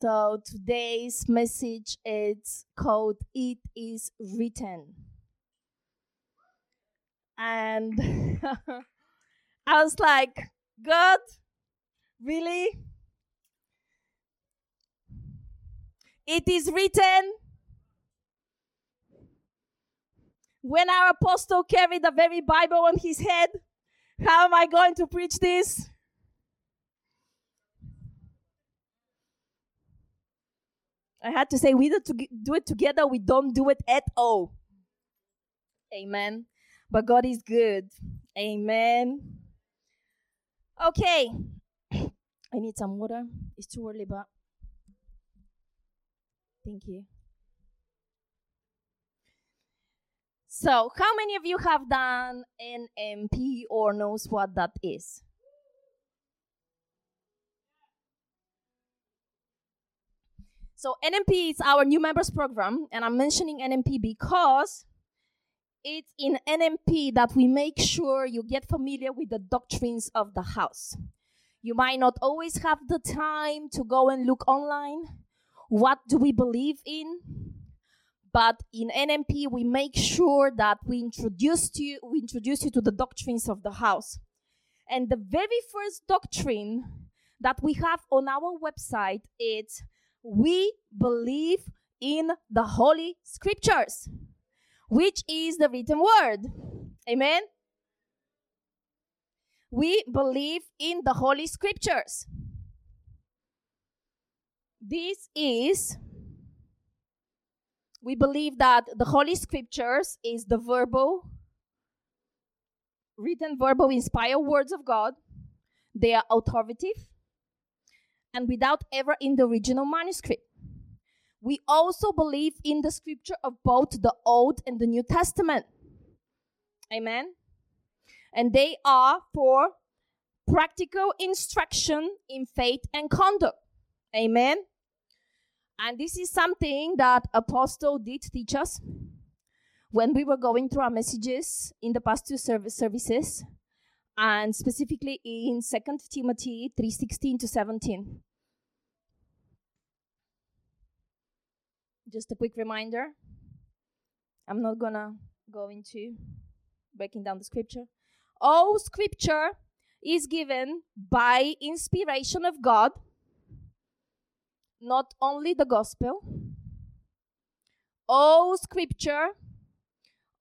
So today's message is called It is Written. And I was like, God, really? It is written. When our apostle carried the very Bible on his head, how am I going to preach this? I had to say, we do, it together, we don't do it at all. Amen. But God is good. Amen. Okay. I need some water. It's too early, but thank you. So, how many of you have done NMP or knows what that is? So NMP is our new members program, and I'm mentioning NMP because it's in NMP that we make sure you get familiar with the doctrines of the house. You might not always have the time to go and look online. What do we believe in? But in NMP, we make sure that we introduce you, we introduce you to the doctrines of the house. And the very first doctrine that we have on our website is we believe in the Holy Scriptures, which is the written word. Amen. We believe in the Holy Scriptures. This is, we believe that the Holy Scriptures is the verbal, written, verbal, inspired words of God. They are authoritative and without ever in the original manuscript. We also believe in the scripture of both the Old and the New Testament. Amen. And they are for practical instruction in faith and conduct. Amen. And this is something that Apostle did teach us when we were going through our messages in the past two service services and specifically in 2 Timothy 3:16 to 17. Just a quick reminder. I'm not going to go into breaking down the scripture. All scripture is given by inspiration of God, not only the gospel. All scripture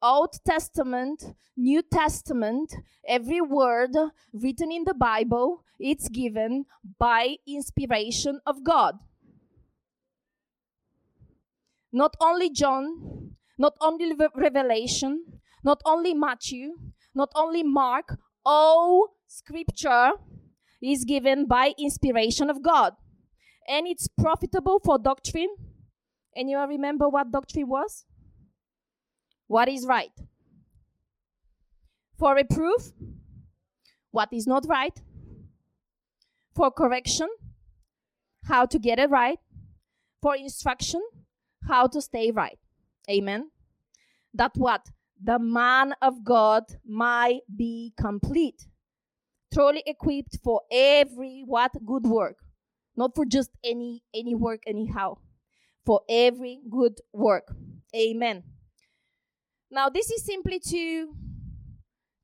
Old Testament, New Testament, every word written in the Bible, it's given by inspiration of God. Not only John, not only Revelation, not only Matthew, not only Mark, all scripture is given by inspiration of God. And it's profitable for doctrine. And you remember what doctrine was? What is right. For reproof, what is not right. For correction, how to get it right. For instruction, how to stay right. Amen. That what? The man of God might be complete, truly equipped for every what good work. Not for just any any work anyhow. For every good work. Amen. Now, this is simply to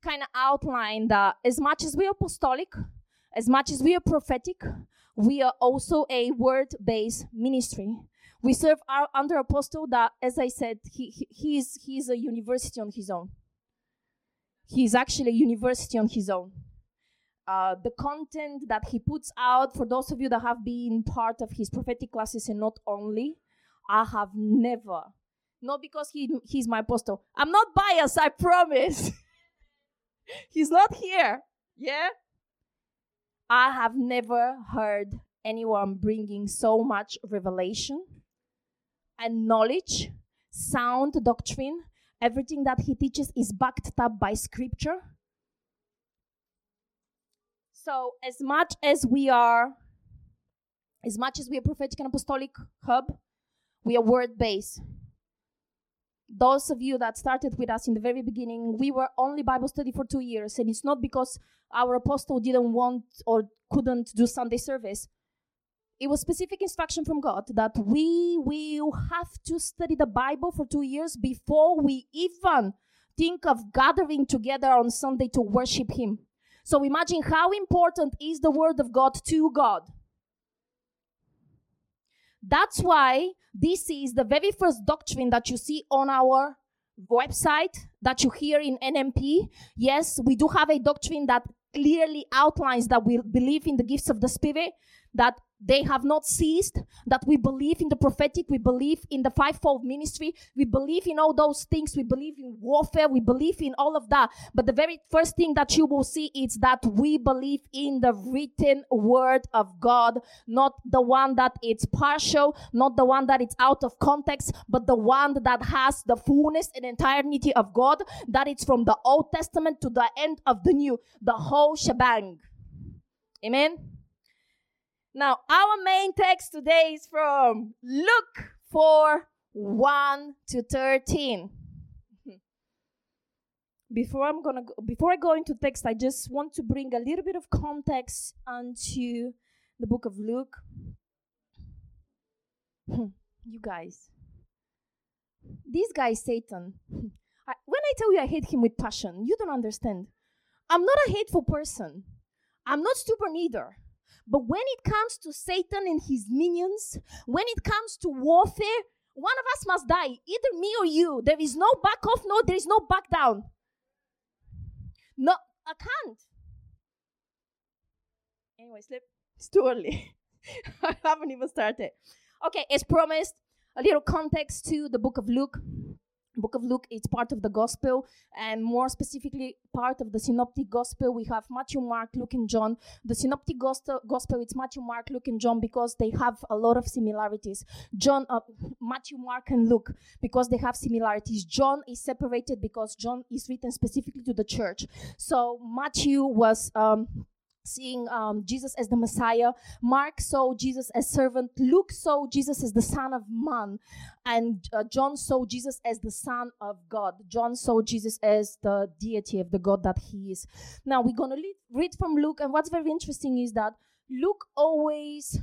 kind of outline that as much as we are apostolic, as much as we are prophetic, we are also a word based ministry. We serve our under apostle that, as I said, he, he, he's, he's a university on his own. He's actually a university on his own. Uh, the content that he puts out, for those of you that have been part of his prophetic classes and not only, I have never not because he, he's my apostle. I'm not biased, I promise. he's not here. Yeah? I have never heard anyone bringing so much revelation and knowledge, sound doctrine. Everything that he teaches is backed up by scripture. So, as much as we are, as much as we are prophetic and apostolic hub, we are word based those of you that started with us in the very beginning, we were only Bible study for two years, and it's not because our apostle didn't want or couldn't do Sunday service. it was specific instruction from God that we will have to study the Bible for two years before we even think of gathering together on Sunday to worship Him. So imagine how important is the Word of God to God. That's why this is the very first doctrine that you see on our website that you hear in NMP. Yes, we do have a doctrine that clearly outlines that we believe in the gifts of the Spirit, that they have not ceased, that we believe in the prophetic, we believe in the fivefold ministry, we believe in all those things, we believe in warfare, we believe in all of that. But the very first thing that you will see is that we believe in the written word of God, not the one that it's partial, not the one that it's out of context, but the one that has the fullness and entirety of God, that it's from the Old Testament to the end of the New, the whole shebang. Amen. Now, our main text today is from Luke 4 1 to 13. Before I'm gonna go, before I go into text, I just want to bring a little bit of context onto the book of Luke. Hmm, you guys, this guy Satan. I, when I tell you I hate him with passion, you don't understand. I'm not a hateful person. I'm not stupid either. But when it comes to Satan and his minions, when it comes to warfare, one of us must die, either me or you. There is no back off, no, there is no back down. No, I can't. Anyway, sleep. It's too early. I haven't even started. Okay, as promised, a little context to the book of Luke book of luke it's part of the gospel and more specifically part of the synoptic gospel. We have matthew mark luke and john. The synoptic gospel it's matthew mark luke and john because they have a lot of similarities. John uh, matthew mark and luke because they have similarities. John is separated because john is written specifically to the church. So matthew was um, seeing um, Jesus as the Messiah. Mark saw Jesus as servant. Luke saw Jesus as the Son of Man. And uh, John saw Jesus as the Son of God. John saw Jesus as the deity of the God that he is. Now we're going to read from Luke. And what's very interesting is that Luke always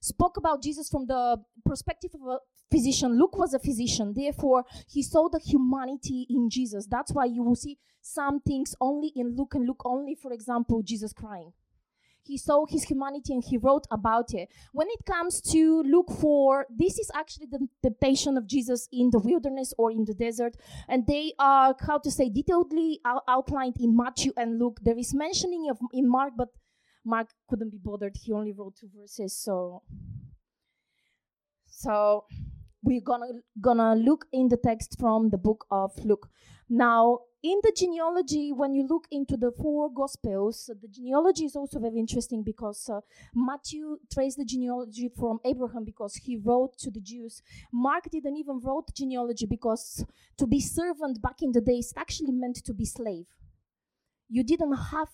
spoke about Jesus from the perspective of a physician. Luke was a physician, therefore, he saw the humanity in Jesus. That's why you will see some things only in Luke and Luke only, for example, Jesus crying. He saw his humanity and he wrote about it. When it comes to Luke 4, this is actually the temptation of Jesus in the wilderness or in the desert. And they are, how to say, detailedly outlined in Matthew and Luke. There is mentioning of in Mark, but Mark couldn't be bothered. He only wrote two verses. So, so we're gonna gonna look in the text from the book of Luke. Now, in the genealogy, when you look into the four gospels, the genealogy is also very interesting because uh, Matthew traced the genealogy from Abraham because he wrote to the Jews. Mark didn't even wrote genealogy because to be servant back in the days actually meant to be slave. You didn't have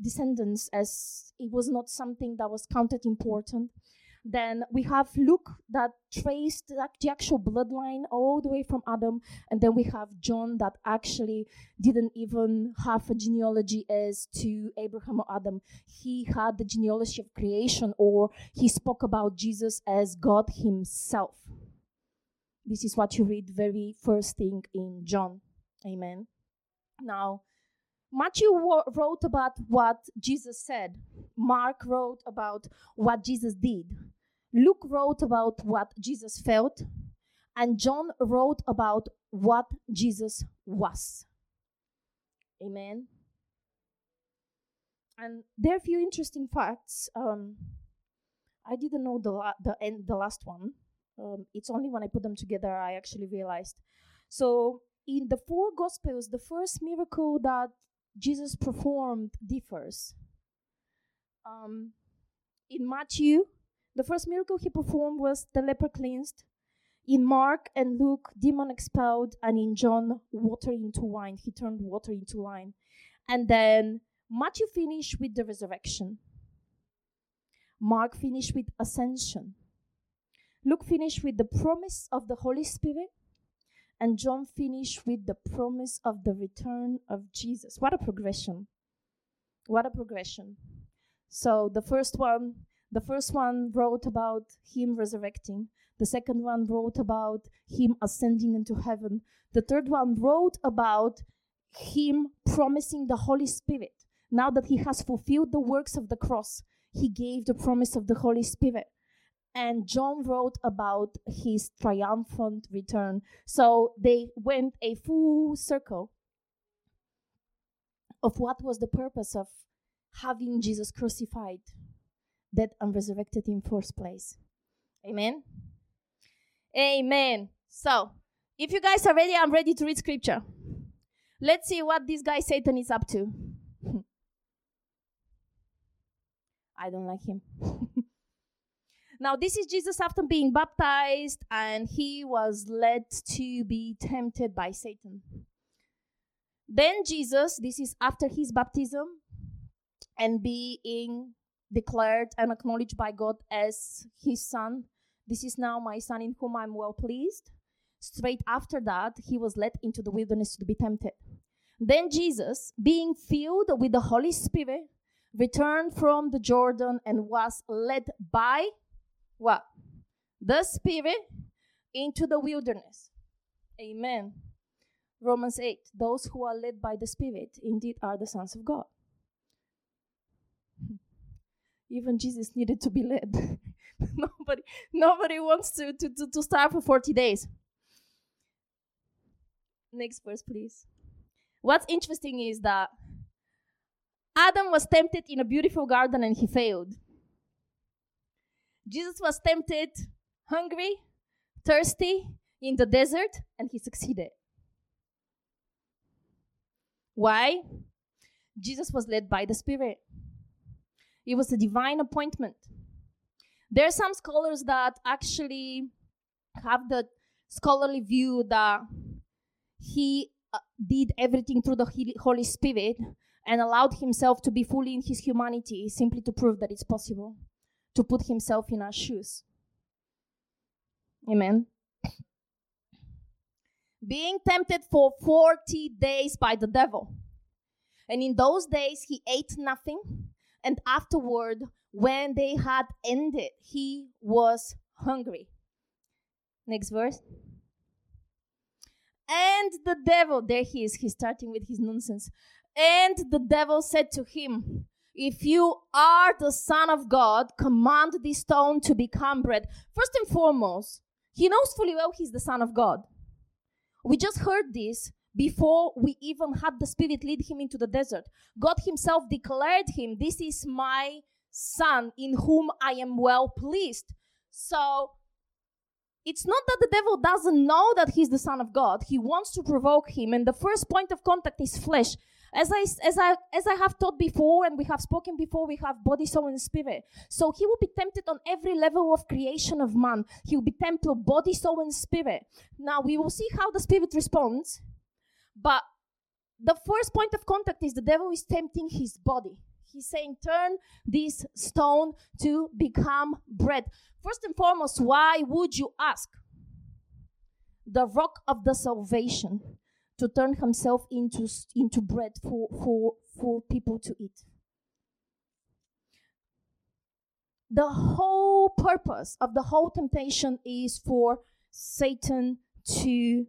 descendants as it was not something that was counted important. Then we have Luke that traced the actual bloodline all the way from Adam. And then we have John that actually didn't even have a genealogy as to Abraham or Adam. He had the genealogy of creation, or he spoke about Jesus as God Himself. This is what you read very first thing in John. Amen. Now, Matthew wrote about what Jesus said. Mark wrote about what Jesus did. Luke wrote about what Jesus felt, and John wrote about what Jesus was. Amen. And there are a few interesting facts. Um, I didn't know the la- the end, the last one. Um, it's only when I put them together I actually realized. So in the four gospels, the first miracle that Jesus performed differs. Um, in Matthew, the first miracle he performed was the leper cleansed. In Mark and Luke, demon expelled, and in John, water into wine. He turned water into wine. And then Matthew finished with the resurrection. Mark finished with ascension. Luke finished with the promise of the Holy Spirit. And John finished with the promise of the return of Jesus. What a progression! What a progression. So the first one The first one wrote about him resurrecting. The second one wrote about him ascending into heaven. The third one wrote about him promising the Holy Spirit. Now that he has fulfilled the works of the cross, he gave the promise of the Holy Spirit. And John wrote about his triumphant return. So they went a full circle of what was the purpose of having Jesus crucified, dead, and resurrected in first place. Amen. Amen. So, if you guys are ready, I'm ready to read scripture. Let's see what this guy Satan is up to. I don't like him. now, this is Jesus after being baptized, and he was led to be tempted by Satan. Then Jesus, this is after his baptism and being declared and acknowledged by God as his son. This is now my son in whom I'm well pleased. Straight after that, he was led into the wilderness to be tempted. Then Jesus, being filled with the Holy Spirit, returned from the Jordan and was led by what? The Spirit into the wilderness. Amen. Romans 8 Those who are led by the Spirit indeed are the sons of God. Even Jesus needed to be led. nobody, nobody wants to, to, to, to starve for 40 days. Next verse, please. What's interesting is that Adam was tempted in a beautiful garden and he failed. Jesus was tempted hungry, thirsty in the desert, and he succeeded. Why? Jesus was led by the Spirit. It was a divine appointment. There are some scholars that actually have the scholarly view that he uh, did everything through the Holy Spirit and allowed himself to be fully in his humanity simply to prove that it's possible to put himself in our shoes. Amen being tempted for 40 days by the devil. And in those days, he ate nothing. And afterward, when they had ended, he was hungry. Next verse. And the devil, there he is, he's starting with his nonsense. And the devil said to him, If you are the Son of God, command this stone to become bread. First and foremost, he knows fully well he's the Son of God. We just heard this before we even had the Spirit lead him into the desert. God Himself declared him, This is my Son in whom I am well pleased. So it's not that the devil doesn't know that he's the Son of God, he wants to provoke him. And the first point of contact is flesh. As I, as I, as I have taught before and we have spoken before, we have body, soul, and spirit. So he will be tempted on every level of creation of man. He will be tempted body, soul, and spirit. Now we will see how the spirit responds. But the first point of contact is the devil is tempting his body. He's saying, turn this stone to become bread. First and foremost, why would you ask? The rock of the salvation to turn himself into, into bread for, for, for people to eat. The whole purpose of the whole temptation is for Satan to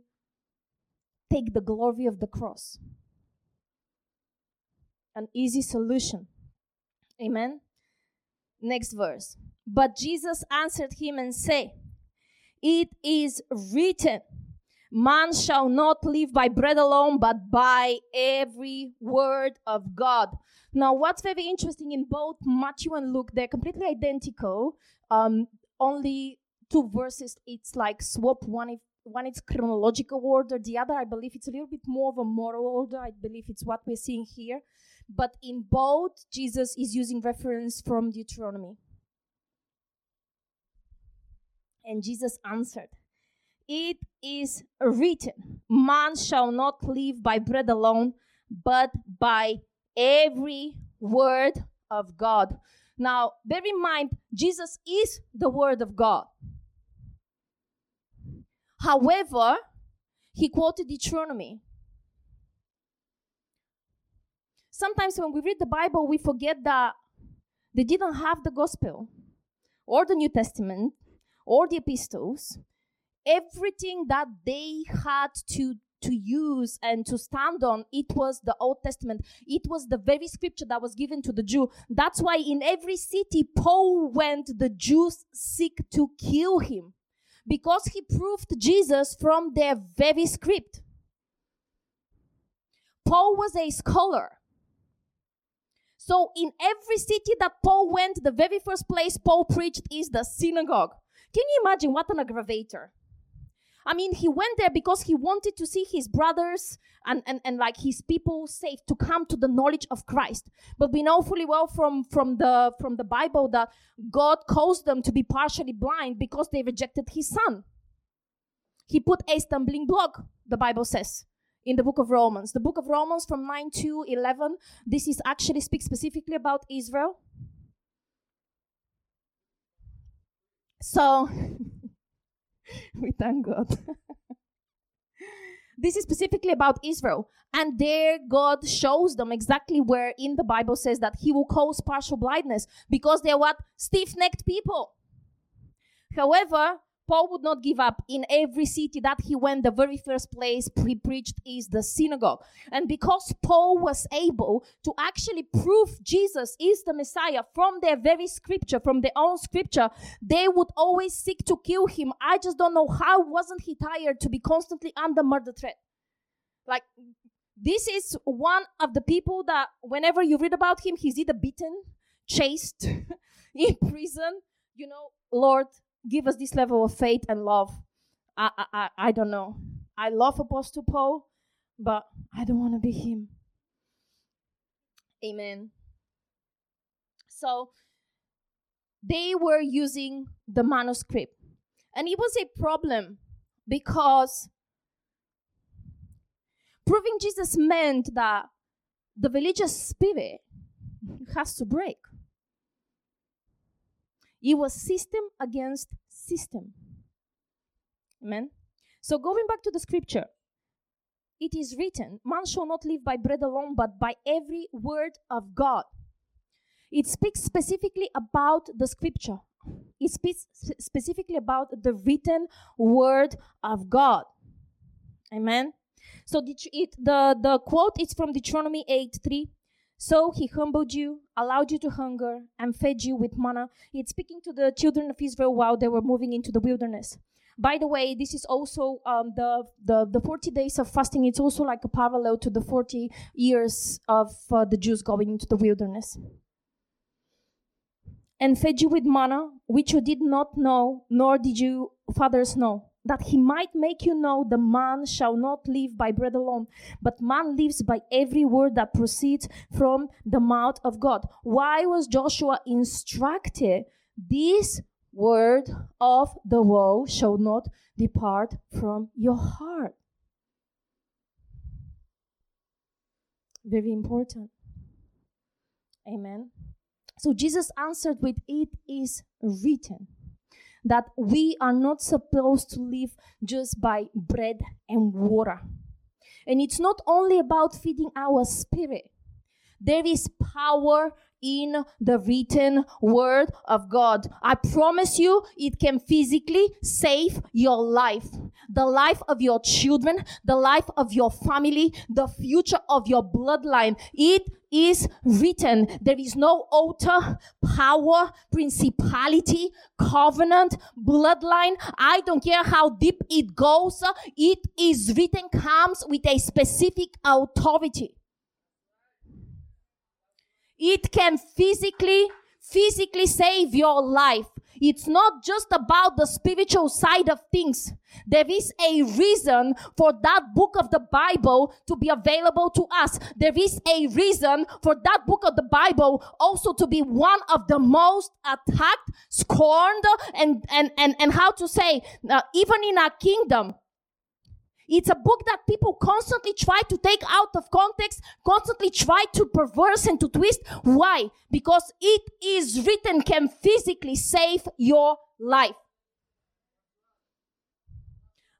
take the glory of the cross. An easy solution. Amen. Next verse. But Jesus answered him and said, It is written, Man shall not live by bread alone, but by every word of God. Now, what's very interesting in both Matthew and Luke, they're completely identical. Um, only two verses, it's like swap one one it's chronological order, the other I believe it's a little bit more of a moral order. I believe it's what we're seeing here. But in both, Jesus is using reference from Deuteronomy. And Jesus answered, it is written, Man shall not live by bread alone, but by every word of God. Now, bear in mind, Jesus is the word of God. However, he quoted Deuteronomy. Sometimes when we read the Bible, we forget that they didn't have the gospel. or the New Testament or the epistles, everything that they had to to use and to stand on it was the old testament it was the very scripture that was given to the jew that's why in every city paul went the jews seek to kill him because he proved jesus from their very script. Paul was a scholar. So in every city that paul went the very first place paul preached is the synagogue. Can you imagine what an aggravator I mean, he went there because he wanted to see his brothers and, and, and like his people safe to come to the knowledge of Christ. But we know fully well from, from the from the Bible that God caused them to be partially blind because they rejected his son. He put a stumbling block, the Bible says, in the book of Romans. The book of Romans from 9 to 11, this is actually speaks specifically about Israel. So we thank God. this is specifically about Israel. And there, God shows them exactly where in the Bible says that He will cause partial blindness because they're what? Stiff necked people. However, Paul would not give up. In every city that he went, the very first place he preached is the synagogue. And because Paul was able to actually prove Jesus is the Messiah from their very scripture, from their own scripture, they would always seek to kill him. I just don't know how wasn't he tired to be constantly under murder threat. Like this is one of the people that whenever you read about him, he's either beaten, chased, in prison. You know, Lord, give us this level of faith and love. I, I, I don't know. I love Apostle Paul, but I don't want to be him. Amen. So they were using the manuscript. And it was a problem because proving Jesus meant that the religious spirit has to break. It was system against system. Amen. So going back to the scripture, it is written, Man shall not live by bread alone, but by every word of God. It speaks specifically about the scripture. It speaks specifically about the written word of God. Amen. So the, it, the, the quote is from Deuteronomy 8 3. So he humbled you, allowed you to hunger, and fed you with manna. It's speaking to the children of Israel while they were moving into the wilderness. By the way, this is also um, the, the, the 40 days of fasting. It's also like a parallel to the 40 years of uh, the Jews going into the wilderness. And fed you with manna, which you did not know, nor did you fathers know that he might make you know the man shall not live by bread alone, but man lives by every word that proceeds from the mouth of God. Why was Joshua instructed? This word of the law shall not depart from your heart. Very important. Amen. So Jesus answered with, It is written that we are not supposed to live just by bread and water. And it's not only about feeding our spirit, there is power in the written word of God. I promise you, it can physically save your life, the life of your children, the life of your family, the future of your bloodline. It is written. There is no altar, power, principality, covenant, bloodline. I don't care how deep it goes. It is written, comes with a specific authority. It can physically, physically save your life. It's not just about the spiritual side of things. There is a reason for that book of the Bible to be available to us. There is a reason for that book of the Bible also to be one of the most attacked, scorned, and, and, and, and how to say, uh, even in our kingdom, it's a book that people constantly try to take out of context, constantly try to perverse and to twist. Why? Because it is written can physically save your life.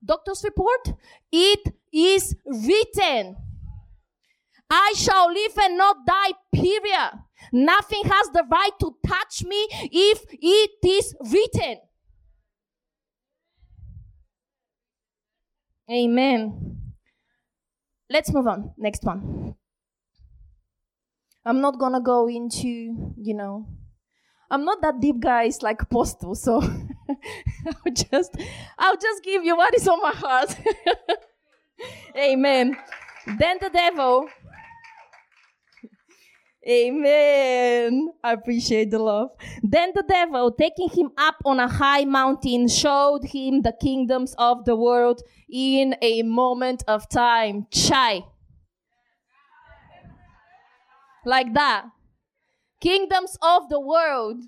Doctor's report, it is written. I shall live and not die, period. Nothing has the right to touch me if it is written. Amen. Let's move on. Next one. I'm not gonna go into, you know, I'm not that deep, guys, like Apostle, so I'll just I'll just give you what is on my heart. Amen. Then the devil. Amen. I appreciate the love. Then the devil, taking him up on a high mountain, showed him the kingdoms of the world in a moment of time. Chai. Like that. Kingdoms of the world,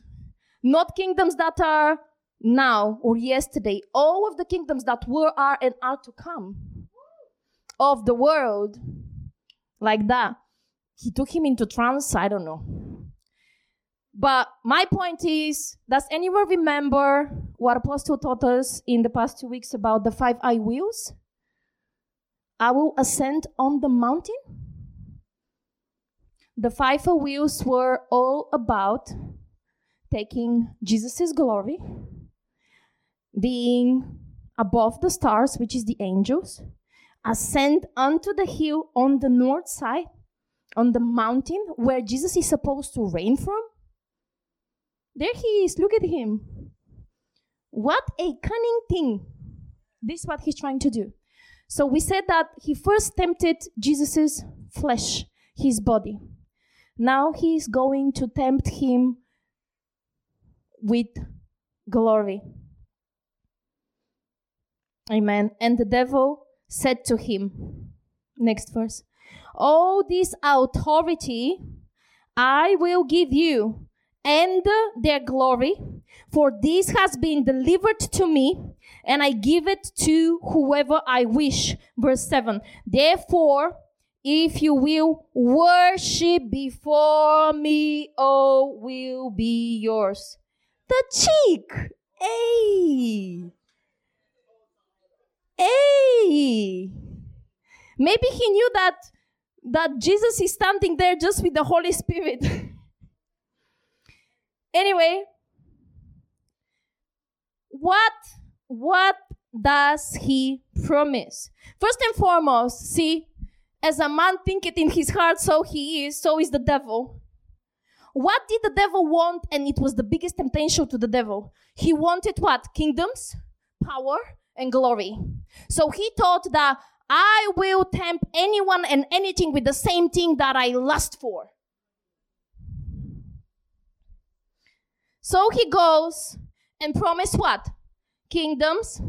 not kingdoms that are now or yesterday, all of the kingdoms that were, are, and are to come of the world, like that. He took him into trance, I don't know. But my point is, does anyone remember what Apostle taught us in the past two weeks about the five I wills? I will ascend on the mountain. The five I wills were all about taking Jesus' glory, being above the stars, which is the angels, ascend unto the hill on the north side, on the mountain where Jesus is supposed to reign from. There he is, look at him. What a cunning thing. This is what he's trying to do. So we said that he first tempted Jesus' flesh, his body. Now he is going to tempt him with glory. Amen. And the devil said to him, next verse, All this authority I will give you and their glory, for this has been delivered to me, and I give it to whoever I wish. Verse 7. Therefore, if you will worship before me, all will be yours. The cheek. Hey. Hey. Maybe he knew that that Jesus is standing there just with the Holy Spirit. anyway, what what does he promise? First and foremost, see, as a man thinketh in his heart, so he is, so is the devil. What did the devil want? And it was the biggest temptation to the devil. He wanted what? Kingdoms, power, and glory. So he thought that I will tempt anyone and anything with the same thing that I lust for. So he goes and promise what? Kingdoms,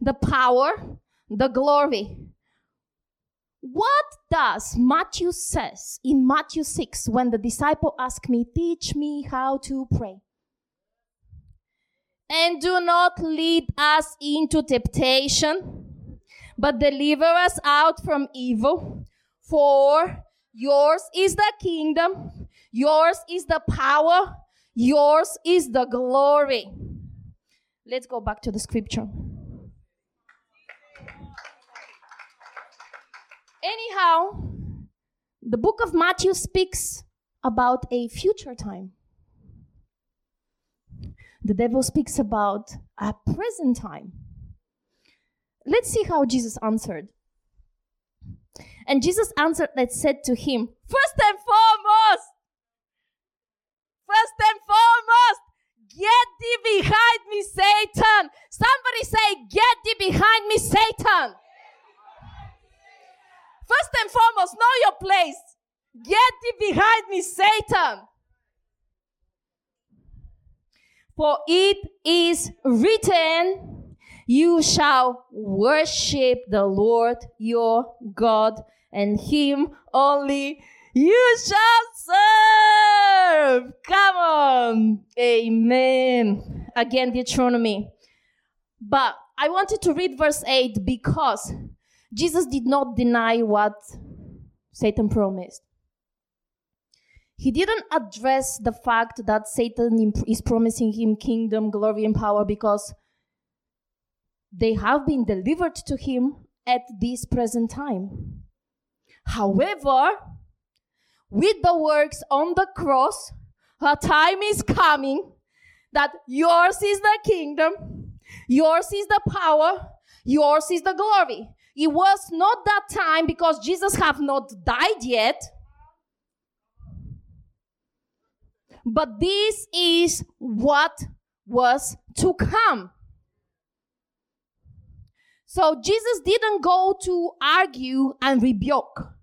the power, the glory. What does Matthew says in Matthew 6 when the disciple asked me, teach me how to pray? And do not lead us into temptation, but deliver us out from evil. For yours is the kingdom, yours is the power, yours is the glory. Let's go back to the scripture. Anyhow, the book of Matthew speaks about a future time. The devil speaks about a present time. Let's see how Jesus answered. And Jesus answered and said to him, First and foremost, first and foremost, get thee behind me, Satan. Somebody say, Get thee behind me, Satan. First and foremost, know your place. Get thee behind me, Satan. For it is written, You shall worship the Lord your God, and him only you shall serve. Come on. Amen. Again, Deuteronomy. But I wanted to read verse 8 because Jesus did not deny what Satan promised. He didn't address the fact that Satan is promising him kingdom, glory, and power because they have been delivered to him at this present time. However, with the works on the cross. A time is coming that yours is the kingdom, yours is the power, yours is the glory. It was not that time because Jesus have not died yet. But this is what was to come. So Jesus didn't go to argue and rebuke,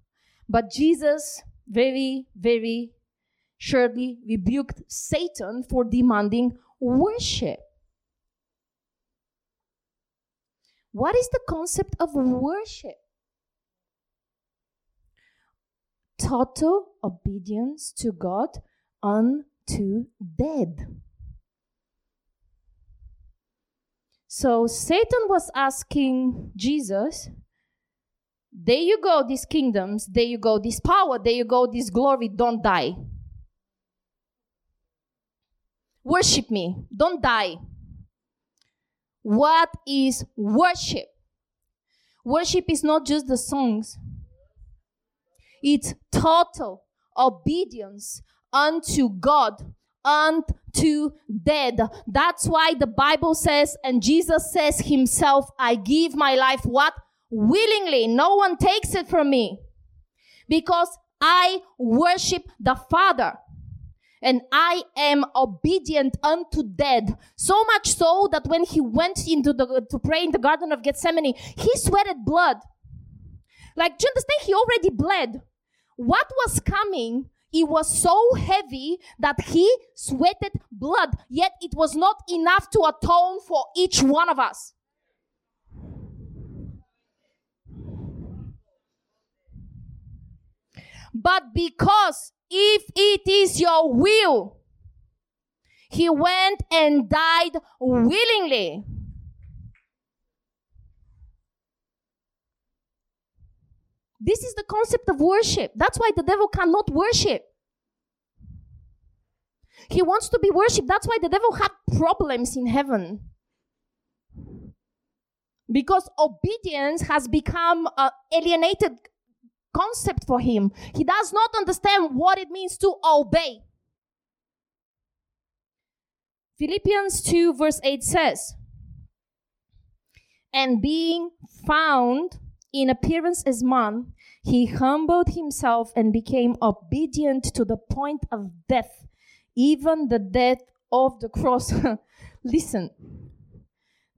but Jesus very, very surely rebuked Satan for demanding worship. What is the concept of worship? Total obedience to God unto dead. So Satan was asking Jesus, There you go, these kingdoms, there you go, this power, there you go, this glory, don't die. Worship me, don't die. What is worship? Worship is not just the songs, it's total obedience unto God unto dead. That's why the Bible says, and Jesus says himself, I give my life what? Willingly. No one takes it from me. Because I worship the Father. And I am obedient unto death. So much so that when he went into the, to pray in the Garden of Gethsemane, he sweated blood. Like, do you understand? He already bled. What was coming it was so heavy that he sweated blood, yet it was not enough to atone for each one of us. But because if it is your will, he went and died willingly. This is the concept of worship. That's why the devil cannot worship. He wants to be worshipped. That's why the devil had problems in heaven. Because obedience has become an alienated concept for him. He does not understand what it means to obey. Philippians 2, verse 8 says, And being found in appearance as man, he humbled himself and became obedient to the point of death, even the death of the cross. Listen,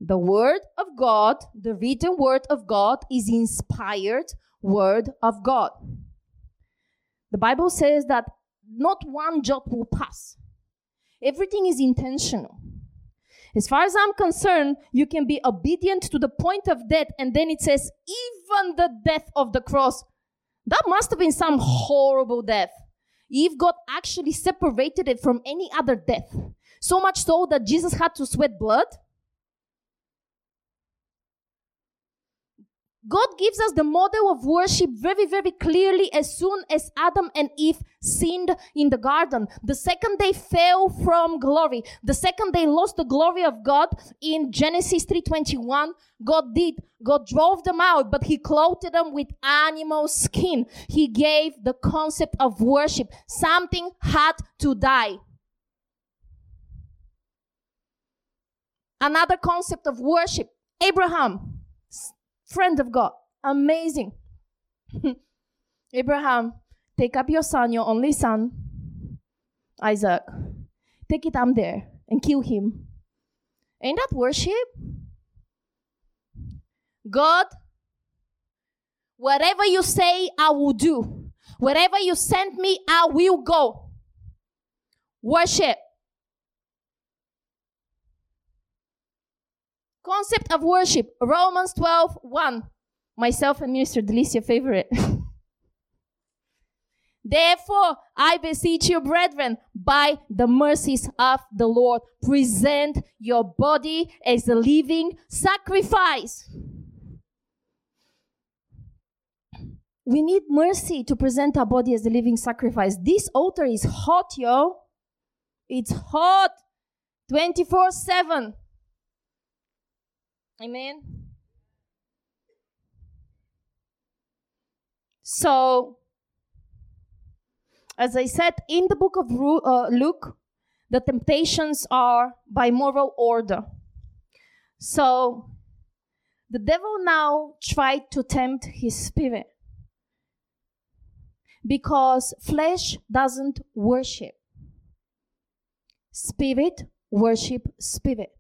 the word of God, the written word of God, is inspired word of God. The Bible says that not one jot will pass. Everything is intentional. As far as I'm concerned, you can be obedient to the point of death, and then it says, even the death of the cross. That must have been some horrible death. If God actually separated it from any other death, so much so that Jesus had to sweat blood, God gives us the model of worship very, very clearly as soon as Adam and Eve sinned in the garden. The second they fell from glory, the second they lost the glory of God in Genesis 3:21, God did. God drove them out, but he clothed them with animal skin. He gave the concept of worship. Something had to die. Another concept of worship. Abraham friend of God. Amazing. Abraham, take up your son, your only son, Isaac. Take it up there and kill him. Ain't that worship? God, whatever you say, I will do. Wherever you send me, I will go. Worship. Concept of worship, Romans 12, 1. Myself and Minister Delicia favorite. Therefore, I beseech you, brethren, by the mercies of the Lord, present your body as a living sacrifice. We need mercy to present our body as a living sacrifice. This altar is hot, yo. It's hot 24 7. Amen. So, as I said in the book of uh, Luke, the temptations are by moral order. So the devil now tried to tempt his spirit because flesh doesn't worship. Spirit worship spirit.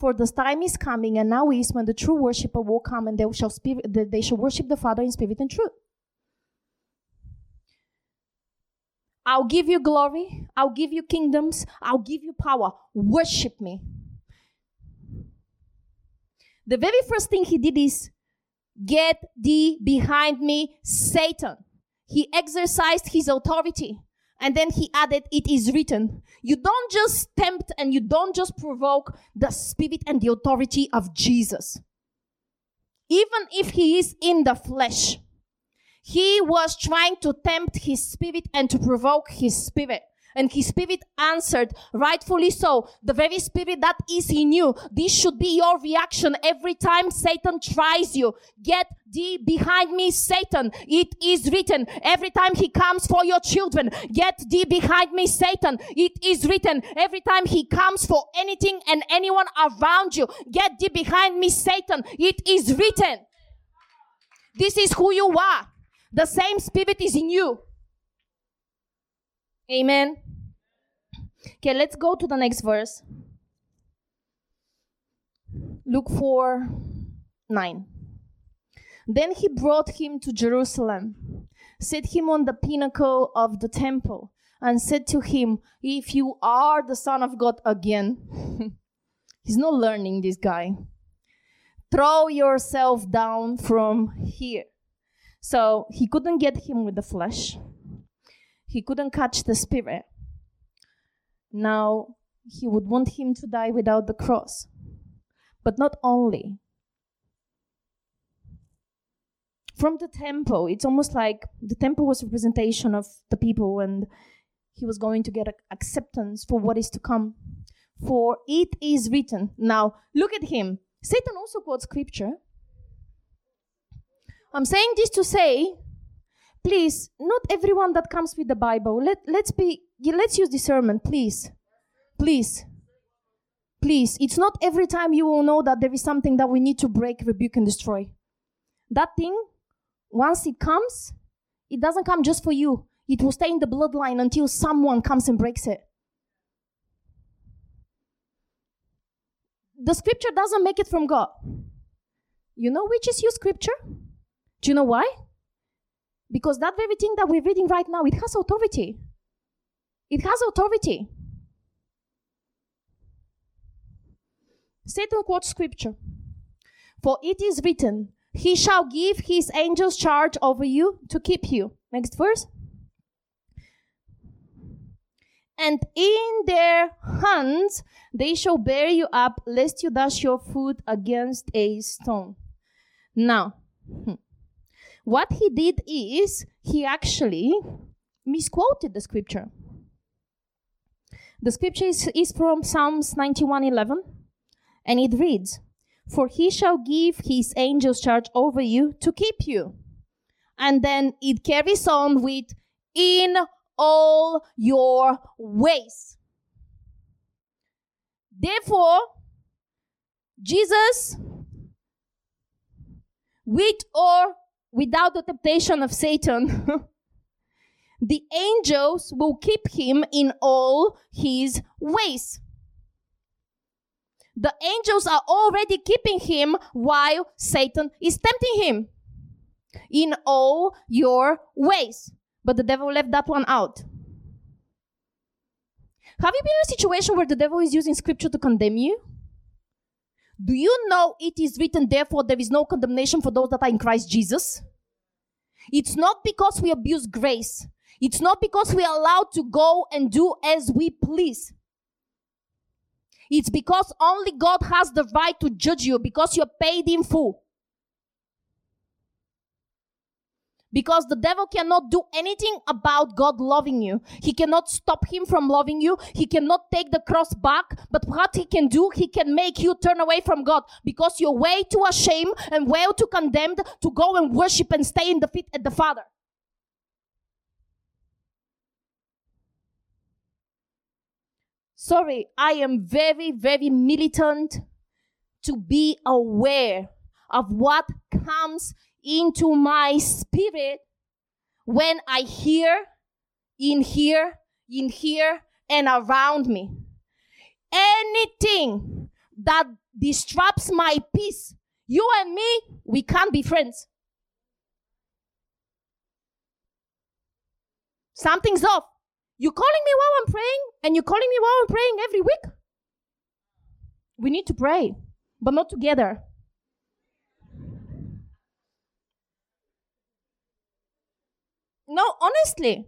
For the time is coming, and now is when the true worshiper will come, and they shall they shall worship the Father in spirit and truth. I'll give you glory. I'll give you kingdoms. I'll give you power. Worship me. The very first thing he did is get thee behind me, Satan. He exercised his authority. And then he added, It is written. You don't just tempt and you don't just provoke the spirit and the authority of Jesus. Even if he is in the flesh, he was trying to tempt his spirit and to provoke his spirit. And his spirit answered, rightfully so, the very spirit that is in you. This should be your reaction every time Satan tries you. Get thee behind me, Satan. It is written. Every time he comes for your children, get thee behind me, Satan. It is written. Every time he comes for anything and anyone around you, get thee behind me, Satan. It is written. This is who you are. The same spirit is in you. Amen. Okay, let's go to the next verse. Luke 4 9. Then he brought him to Jerusalem, set him on the pinnacle of the temple, and said to him, If you are the Son of God again, he's not learning this guy, throw yourself down from here. So he couldn't get him with the flesh he couldn't catch the spirit. Now he would want him to die without the cross. But not only. From the temple, it's almost like the temple was a representation of the people and he was going to get acceptance for what is to come. For it is written. Now, look at him. Satan also quotes scripture. I'm saying this to say please, not everyone that comes with the Bible. Let let's be let's use discernment, please, please, please. It's not every time you will know that there is something that we need to break, rebuke, and destroy. That thing, once it comes, it doesn't come just for you. It will stay in the bloodline until someone comes and breaks it. The scripture doesn't make it from God. You know which is your scripture? Do you know why? Because that very thing that we're reading right now, it has authority. It has authority. Satan quotes scripture. For it is written, He shall give His angels charge over you to keep you. Next verse. And in their hands they shall bear you up, lest you dash your foot against a stone. Now, hmm. What he did is he actually misquoted the scripture. The scripture is, is from Psalms 91:11 and it reads, "For he shall give his angels charge over you to keep you." And then it carries on with in all your ways. Therefore, Jesus, with or without the temptation of Satan, the angels will keep him in all his ways. The angels are already keeping him while Satan is tempting him in all your ways. But the devil left that one out. Have you been in a situation where the devil is using scripture to condemn you? Do you know it is written, therefore, there is no condemnation for those that are in Christ Jesus? It's not because we abuse grace. It's not because we are allowed to go and do as we please. It's because only God has the right to judge you because you're paid in full. Because the devil cannot do anything about God loving you. He cannot stop him from loving you. He cannot take the cross back. But what he can do, he can make you turn away from God because you're way too ashamed and way too condemned to go and worship and stay in the feet at the Father. Sorry, I am very, very militant to be aware of what comes into my spirit when I hear, in here, in here, and around me. Anything that disrupts my peace, you and me, we can't be friends. Something's off. You're calling me while I'm praying, and you're calling me while I'm praying every week? We need to pray, but not together. No, honestly.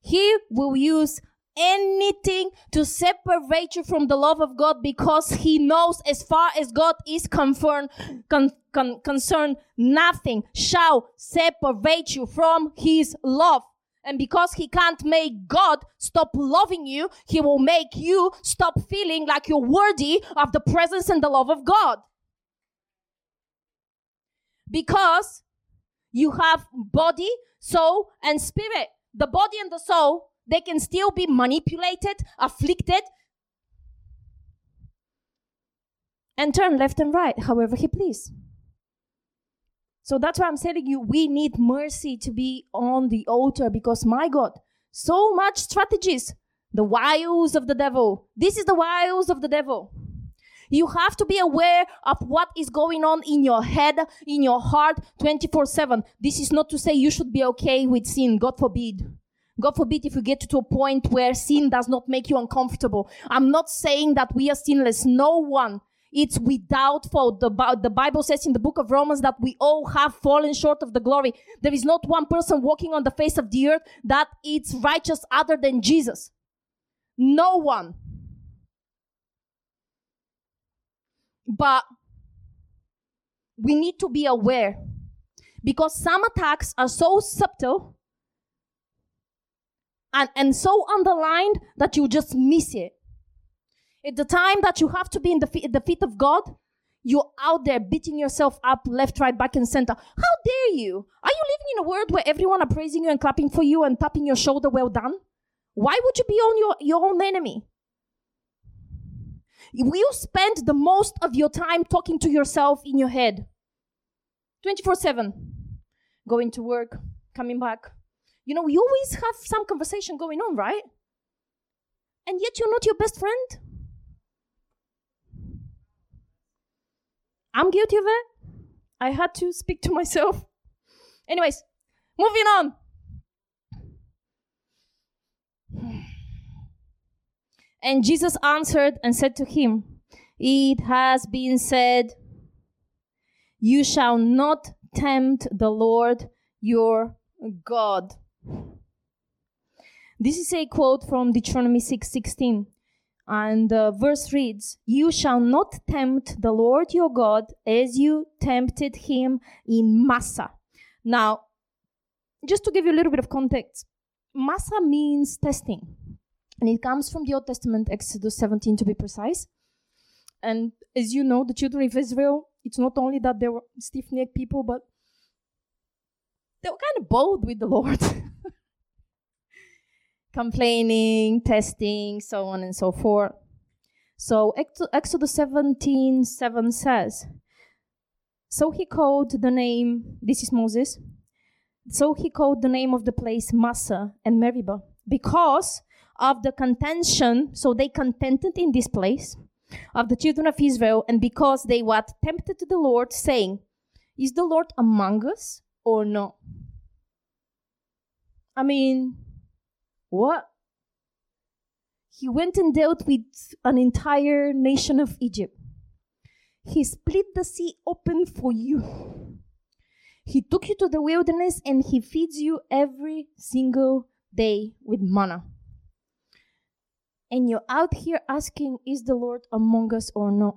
He will use anything to separate you from the love of God because he knows as far as God is concerned, con, con, concerned, nothing shall separate you from his love. And because he can't make God stop loving you, he will make you stop feeling like you're worthy of the presence and the love of God. Because you have body, soul, and spirit. The body and the soul they can still be manipulated, afflicted, and turn left and right however he please. So that's why I'm telling you, we need mercy to be on the altar because my God, so much strategies, the wiles of the devil. This is the wiles of the devil. You have to be aware of what is going on in your head, in your heart, 24 7. This is not to say you should be okay with sin, God forbid. God forbid if you get to a point where sin does not make you uncomfortable. I'm not saying that we are sinless. No one. It's without fault. The, the Bible says in the book of Romans that we all have fallen short of the glory. There is not one person walking on the face of the earth that is righteous other than Jesus. No one. But we need to be aware because some attacks are so subtle and, and so underlined that you just miss it. At the time that you have to be in the, feet, the feet of God, you're out there beating yourself up left, right, back, and center. How dare you? Are you living in a world where everyone are praising you and clapping for you and tapping your shoulder, well done? Why would you be on your, your own enemy? Will you spend the most of your time talking to yourself in your head? 24 7. Going to work, coming back, you know, you always have some conversation going on, right? And yet you're not your best friend. I'm guilty of it. I had to speak to myself. Anyways, moving on. And Jesus answered and said to him, It has been said, You shall not tempt the Lord your God. This is a quote from Deuteronomy 6:16. and the verse reads, You shall not tempt the Lord your God as you tempted him in Massah. Now, just to give you a little bit of context, Massah means testing. And it comes from the Old Testament, Exodus 17 to be precise. And as you know, the children of Israel, it's not only that they were stiff necked people, but they were kind of bold with the Lord. Complaining, testing, so on and so forth. So Exodus 17 7 says, So he called the name, this is Moses, so he called the name of the place Massah and Meribah because of the contention, so they contented in this place of the children of Israel, and because they what tempted the Lord, saying, Is the Lord among us or no? I mean, what? He went and dealt with an entire nation of Egypt. He split the sea open for you. He took you to the wilderness and he feeds you every single day with manna. And you're out here asking, Is the Lord among us or not?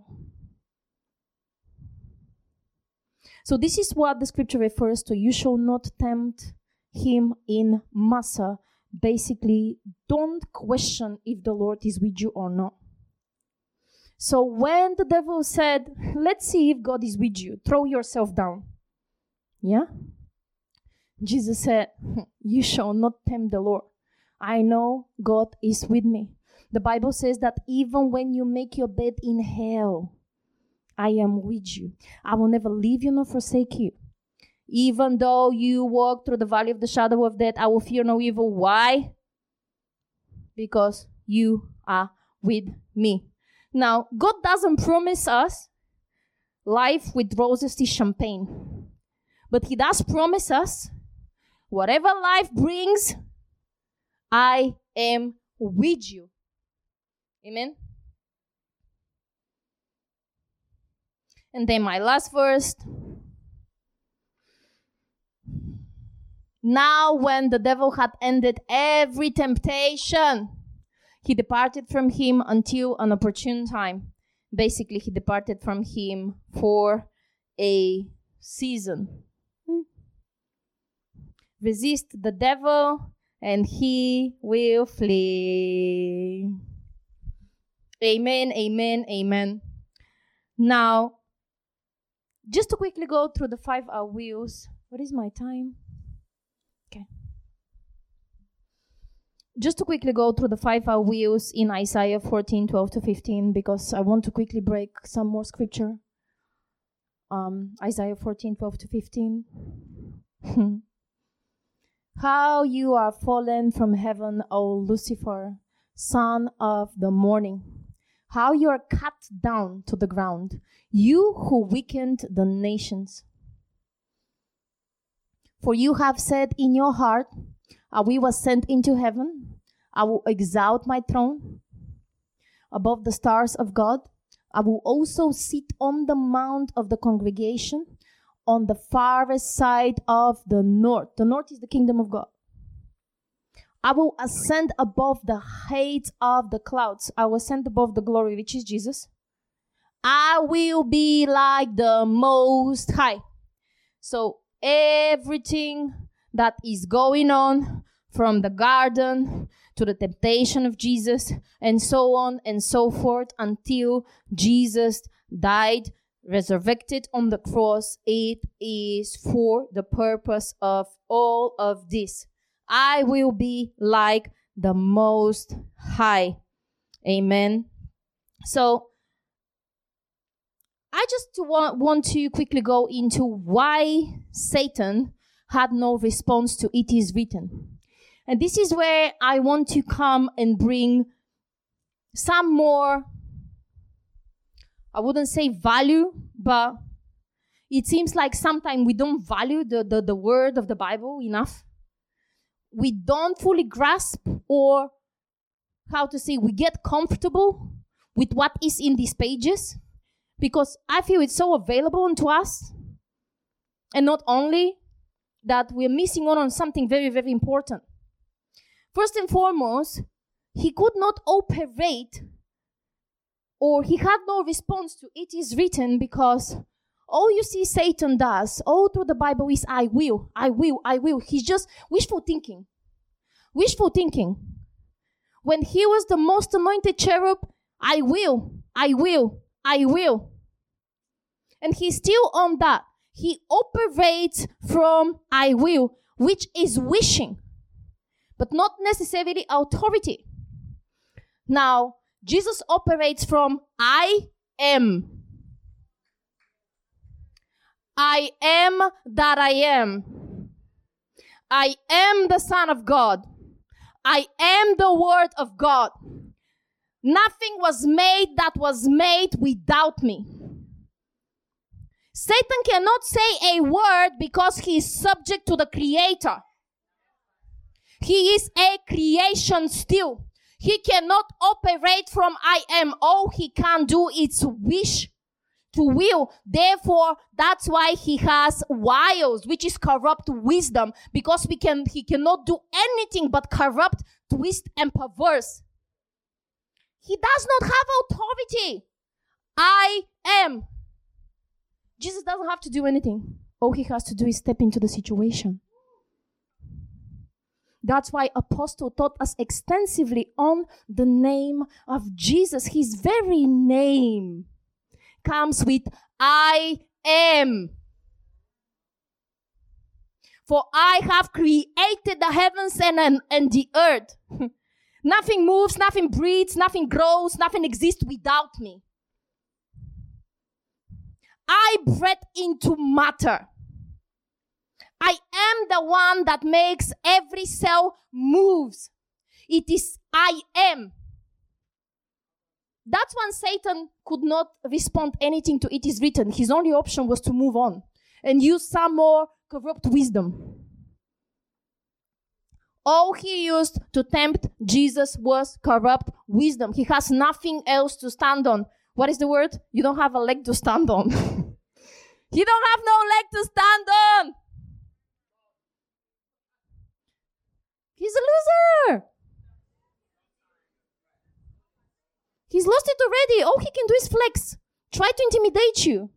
So, this is what the scripture refers to. You shall not tempt him in Massah. Basically, don't question if the Lord is with you or not. So when the devil said, Let's see if God is with you, throw yourself down. Yeah? Jesus said, You shall not tempt the Lord. I know God is with me. The Bible says that even when you make your bed in hell, I am with you. I will never leave you nor forsake you. Even though you walk through the valley of the shadow of death, I will fear no evil. Why? Because you are with me. Now, God doesn't promise us life with roses to champagne, but He does promise us whatever life brings, I am with you. Amen. And then my last verse. Now, when the devil had ended every temptation, he departed from him until an opportune time. Basically, he departed from him for a season. Hmm. Resist the devil, and he will flee. Amen, amen, amen. Now, just to quickly go through the five I wills. What is my time? Okay. Just to quickly go through the five I wills in Isaiah 14, 12 to 15, because I want to quickly break some more scripture. Um, Isaiah 14, 12 to 15. How you are fallen from heaven, O Lucifer, son of the morning how you are cut down to the ground, you who weakened the nations. For you have said in your heart, I will ascend into heaven, I will exalt my throne above the stars of God. I will also sit on the mount of the congregation on the farthest side of the north. The north is the kingdom of God. I will ascend above the height of the clouds. I will ascend above the glory, which is Jesus. I will be like the Most High. So everything that is going on from the garden to the temptation of Jesus and so on and so forth until Jesus died, resurrected on the cross, it is for the purpose of all of this. I will be like the Most High. Amen. So, I just want, want to quickly go into why Satan had no response to it is written. And this is where I want to come and bring some more, I wouldn't say value, but it seems like sometimes we don't value the, the, the word of the Bible enough we don't fully grasp or how to say we get comfortable with what is in these pages because I feel it's so available to us. And not only that, we're missing out on something very, very important. First and foremost, he could not operate or he had no response to it is written because all you see Satan does all through the Bible is I will, I will, I will. He's just wishful thinking. Wishful thinking. When he was the most anointed cherub, I will, I will, I will. And he's still on that. He operates from I will, which is wishing, but not necessarily authority. Now, Jesus operates from I am. I am that I am. I am the Son of God. I am the Word of God. Nothing was made that was made without me. Satan cannot say a word because he is subject to the Creator. He is a creation still. He cannot operate from I am. All he can do is wish to will. Therefore, that's why he has wiles, which is corrupt wisdom, because we can, he cannot do anything but corrupt, twist, and perverse. He does not have authority. I am. Jesus doesn't have to do anything. All he has to do is step into the situation. That's why Apostle taught us extensively on the name of Jesus, his very name comes with I am. For I have created the heavens and, and, and the earth. nothing moves, nothing breathes, nothing grows, nothing exists without me. I breathe into matter. I am the one that makes every cell moves. It is I am. That's when Satan could not respond anything to it is written. His only option was to move on and use some more corrupt wisdom. All he used to tempt Jesus was corrupt wisdom. He has nothing else to stand on. What is the word? You don't have a leg to stand on. you don't have no leg to stand on. He's a loser. He's lost it already. All he can do is flex, try to intimidate you.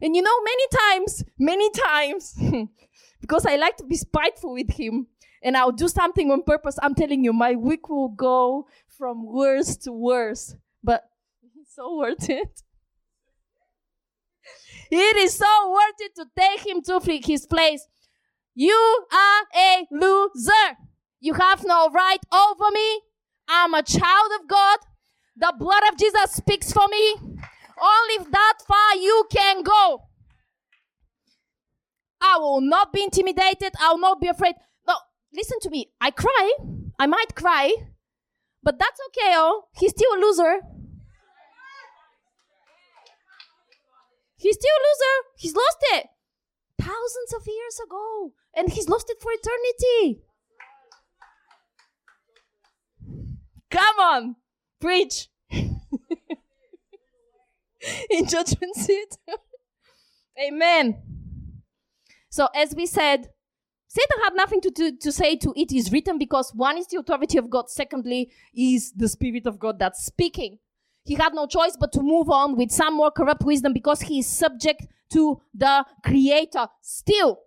And you know, many times, many times, because I like to be spiteful with him and I'll do something on purpose, I'm telling you, my week will go from worse to worse. But it's so worth it. It is so worth it to take him to his place. You are a loser. You have no right over me. I'm a child of God. The blood of Jesus speaks for me. Only that far you can go. I will not be intimidated. I will not be afraid. No, listen to me. I cry. I might cry, but that's okay. Oh, he's still a loser. He's still a loser. He's lost it thousands of years ago, and he's lost it for eternity. Come on, preach. In judgment seat. Amen. So, as we said, Satan had nothing to, to, to say to it is written because one is the authority of God, secondly, is the Spirit of God that's speaking. He had no choice but to move on with some more corrupt wisdom because he is subject to the Creator still.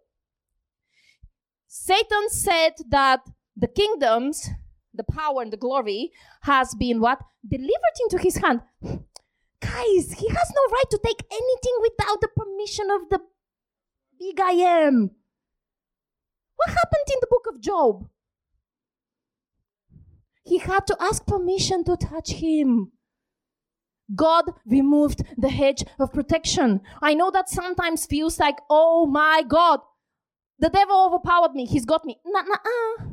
Satan said that the kingdoms the power and the glory has been what? Delivered into his hand. Guys, he has no right to take anything without the permission of the big I am. What happened in the book of Job? He had to ask permission to touch him. God removed the hedge of protection. I know that sometimes feels like, oh my God, the devil overpowered me. He's got me. Nah, nah, uh.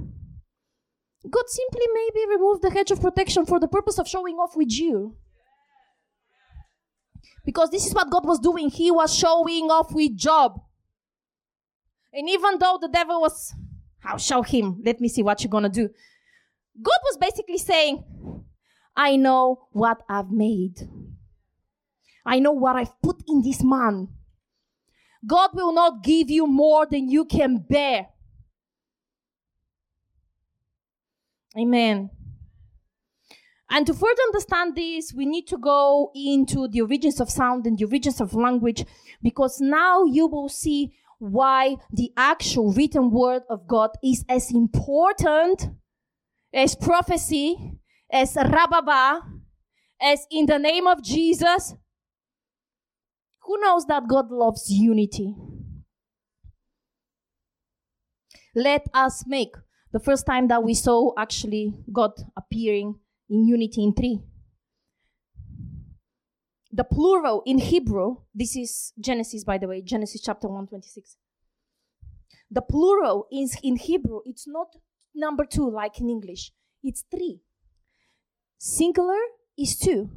God simply maybe removed the hedge of protection for the purpose of showing off with you. Because this is what God was doing. He was showing off with Job. And even though the devil was, I'll show him. Let me see what you're to do. God was basically saying, I know what I've made. I know what I've put in this man. God will not give you more than you can bear. Amen. And to further understand this, we need to go into the origins of sound and the origins of language because now you will see why the actual written word of God is as important as prophecy, as rababa, as in the name of Jesus. Who knows that God loves unity? Let us make the first time that we saw actually God appearing in unity in three. The plural in Hebrew, this is Genesis, by the way, Genesis chapter 126. The plural is in Hebrew, it's not number two like in English, it's three. Singular is two,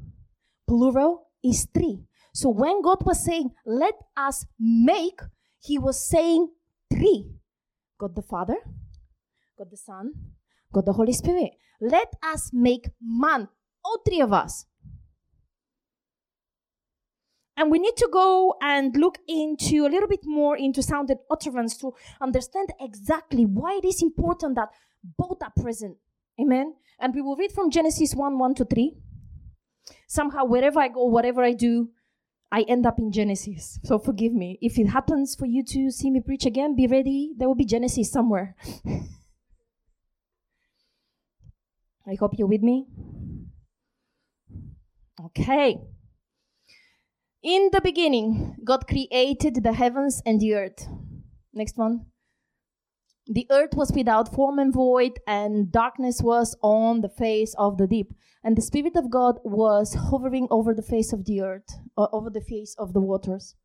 plural is three. So when God was saying, let us make, he was saying three God the Father, God the Son, God the Holy Spirit. Let us make man, all three of us. And we need to go and look into a little bit more into sound and utterance to understand exactly why it is important that both are present. Amen. And we will read from Genesis 1 1 to 3. Somehow, wherever I go, whatever I do, I end up in Genesis. So forgive me. If it happens for you to see me preach again, be ready. There will be Genesis somewhere. I hope you're with me. Okay. In the beginning, God created the heavens and the earth. Next one. The earth was without form and void, and darkness was on the face of the deep. And the Spirit of God was hovering over the face of the earth, or over the face of the waters.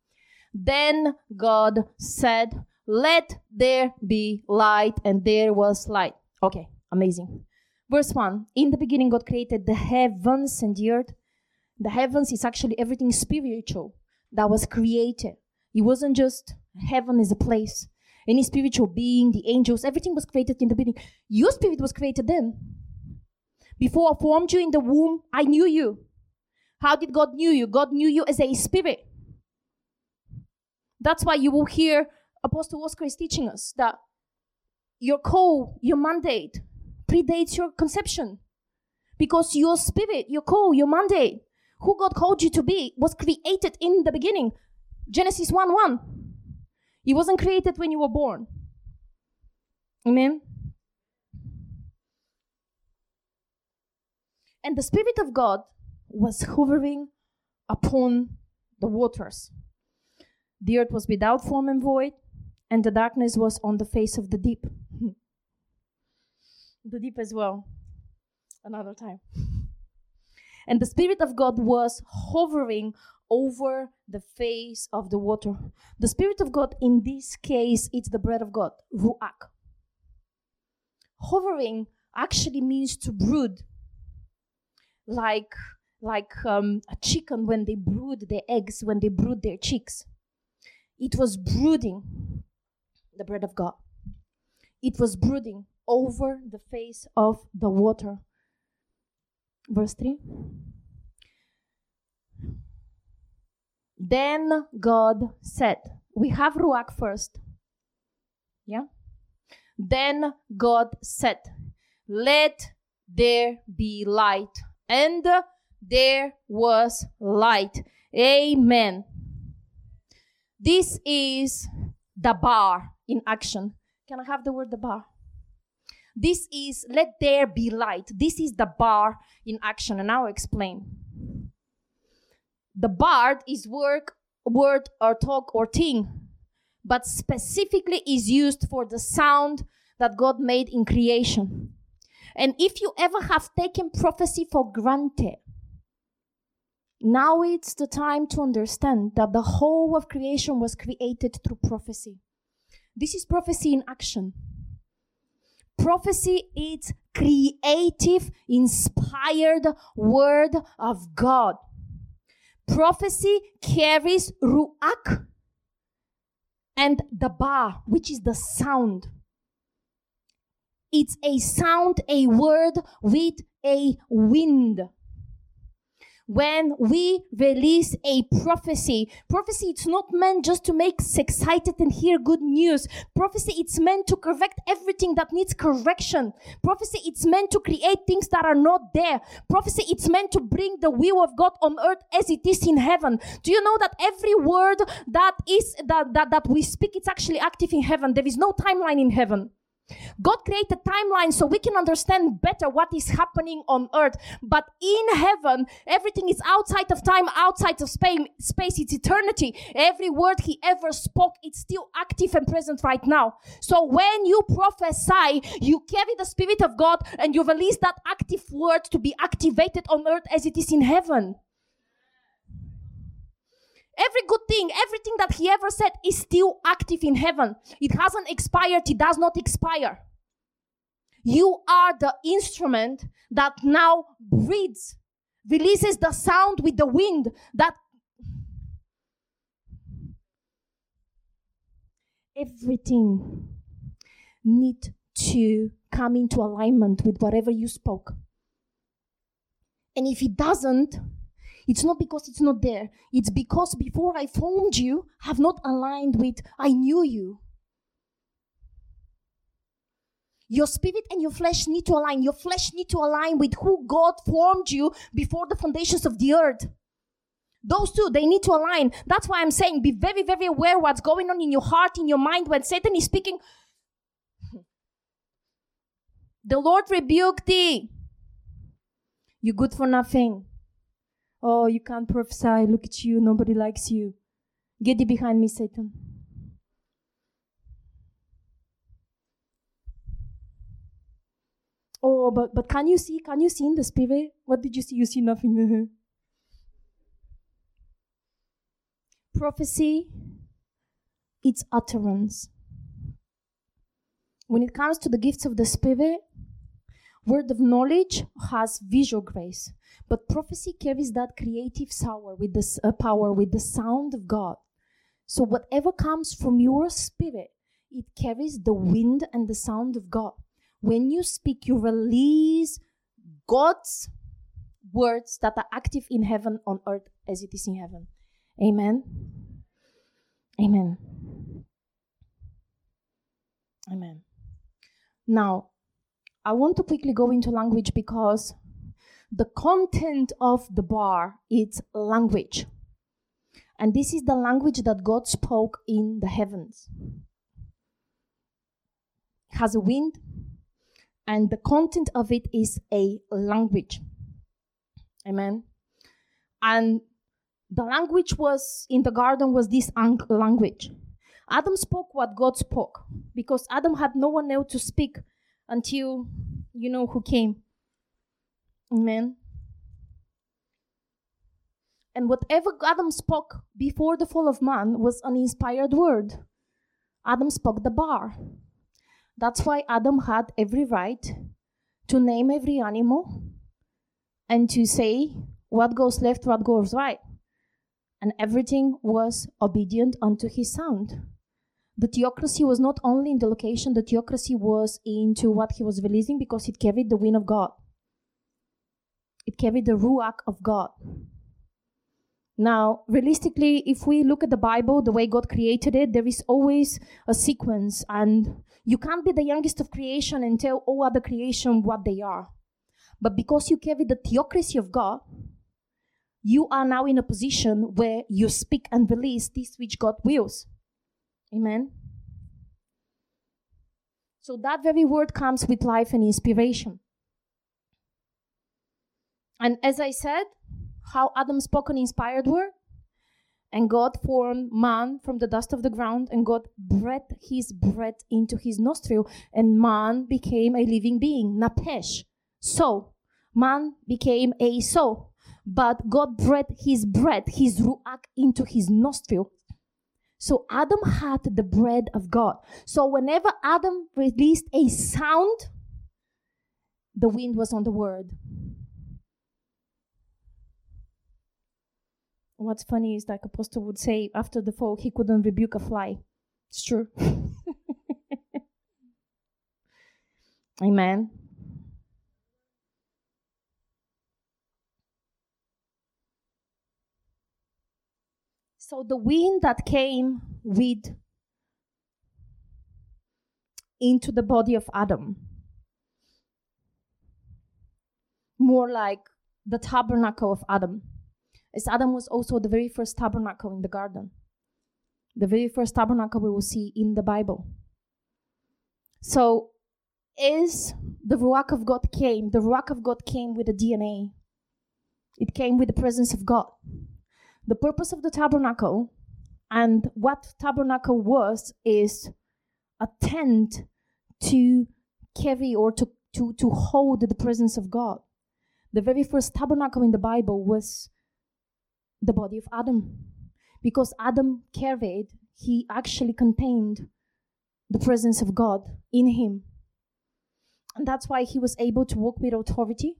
Then God said, Let there be light, and there was light. Okay, amazing. Verse 1 In the beginning, God created the heavens and the earth. The heavens is actually everything spiritual that was created. It wasn't just heaven is a place any spiritual being, the angels, everything was created in the beginning. Your spirit was created then. Before I formed you in the womb, I knew you. How did God knew you? God knew you as a spirit. That's why you will hear Apostle Oscar is teaching us that your call, your mandate, predates your conception. Because your spirit, your call, your mandate, who God called you to be, was created in the beginning. Genesis 1 1. It wasn't created when you were born. Amen. And the Spirit of God was hovering upon the waters. The earth was without form and void, and the darkness was on the face of the deep. the deep as well. Another time. And the Spirit of God was hovering over the face of the water. The Spirit of God, in this case, it's the bread of God, ruach. Hovering actually means to brood, like like um, a chicken when they brood their eggs, when they brood their chicks. It was brooding the bread of God. It was brooding over the face of the water. Verse 3. Then God said, We have Ruach first. Yeah? Then God said, Let there be light. And there was light. Amen. This is dabar in action. Can I have the word dabar? This is let there be light. This is dabar in action, and I'll explain. Dabar is work, word or talk or thing, but specifically is used for the sound that God made in creation. And if you ever have taken prophecy for granted, now it's the time to understand that the whole of creation was created through prophecy. This is prophecy in action. Prophecy is creative, inspired word of God. Prophecy carries ruach and the ba, which is the sound. It's a sound, a word with a wind when we release a prophecy. Prophecy, it's not meant just to make us excited and hear good news. Prophecy, it's meant to correct everything that needs correction. Prophecy, it's meant to create things that are not there. Prophecy, it's meant to bring the will of God on earth as it is in heaven. Do you know that every word that is that that, that we speak, it's actually active in heaven. There is no timeline in heaven. God created timeline so we can understand better what is happening on earth. But in heaven, everything is outside of time, outside of space, space. It's eternity. Every word he ever spoke, it's still active and present right now. So when you prophesy, you carry the Spirit of God and you release that active word to be activated on earth as it is in heaven. Every good thing, everything that he ever said is still active in heaven. It hasn't expired, it does not expire. You are the instrument that now breathes, releases the sound with the wind that everything need to come into alignment with whatever you spoke. And if it doesn't, it's not because it's not there. It's because before I formed you, have not aligned with I knew you. Your spirit and your flesh need to align. Your flesh need to align with who God formed you before the foundations of the earth. Those two, they need to align. That's why I'm saying be very, very aware what's going on in your heart, in your mind when Satan is speaking. The Lord rebuke thee. You good for nothing. Oh, you can't prophesy. Look at you. Nobody likes you. Get thee behind me, Satan. Oh, but, but can you see? Can you see in the spirit? What did you see? You see nothing. Prophecy, it's utterance. When it comes to the gifts of the spirit, word of knowledge has visual grace, but prophecy carries that creative power with the uh, power with the sound of God. So whatever comes from your spirit, it carries the wind and the sound of God. When you speak, you release God's words that are active in heaven on earth as it is in heaven. Amen. Amen. Amen. Now, I want to quickly go into language because the content of dabar is language. And this is the language that God spoke in the heavens. It has a wind, and the content of it is a language. Amen. And the language was in the garden was this language. Adam spoke what God spoke because Adam had no one else to speak until you know who came. Amen. And whatever Adam spoke before the fall of man was an inspired word. Adam spoke dabar. That's why Adam had every right to name every animal and to say what goes left, what goes right. And everything was obedient unto his sound. The theocracy was not only in the location, the theocracy was into what he was releasing because it carried the wind of God. It carried the ruach of God. Now, realistically, if we look at the Bible, the way God created it, there is always a sequence, and you can't be the youngest of creation and tell all other creation what they are. But because you carry the theocracy of God, you are now in a position where you speak and release this which God wills. Amen. So that very word comes with life and inspiration. And as I said, how Adam spoke an inspired word. And God formed man from the dust of the ground, and God breathed his breath into his nostril, and man became a living being, nephesh. So, man became a soul. But God breathed his breath, his ruach, into his nostril. So Adam had the bread of God. So whenever Adam released a sound, the wind was on the word. what's funny is like apostle would say after the fall he couldn't rebuke a fly it's true amen so the wind that came with into the body of adam more like the tabernacle of adam as Adam was also the very first tabernacle in the garden. The very first tabernacle we will see in the Bible. So, as the Ruach of God came, the Ruach of God came with the DNA. It came with the presence of God. The purpose of the tabernacle and what tabernacle was is a tent to carry or to, to, to hold the presence of God. The very first tabernacle in the Bible was the body of Adam. Because Adam carried, he actually contained the presence of God in him. And that's why he was able to walk with authority.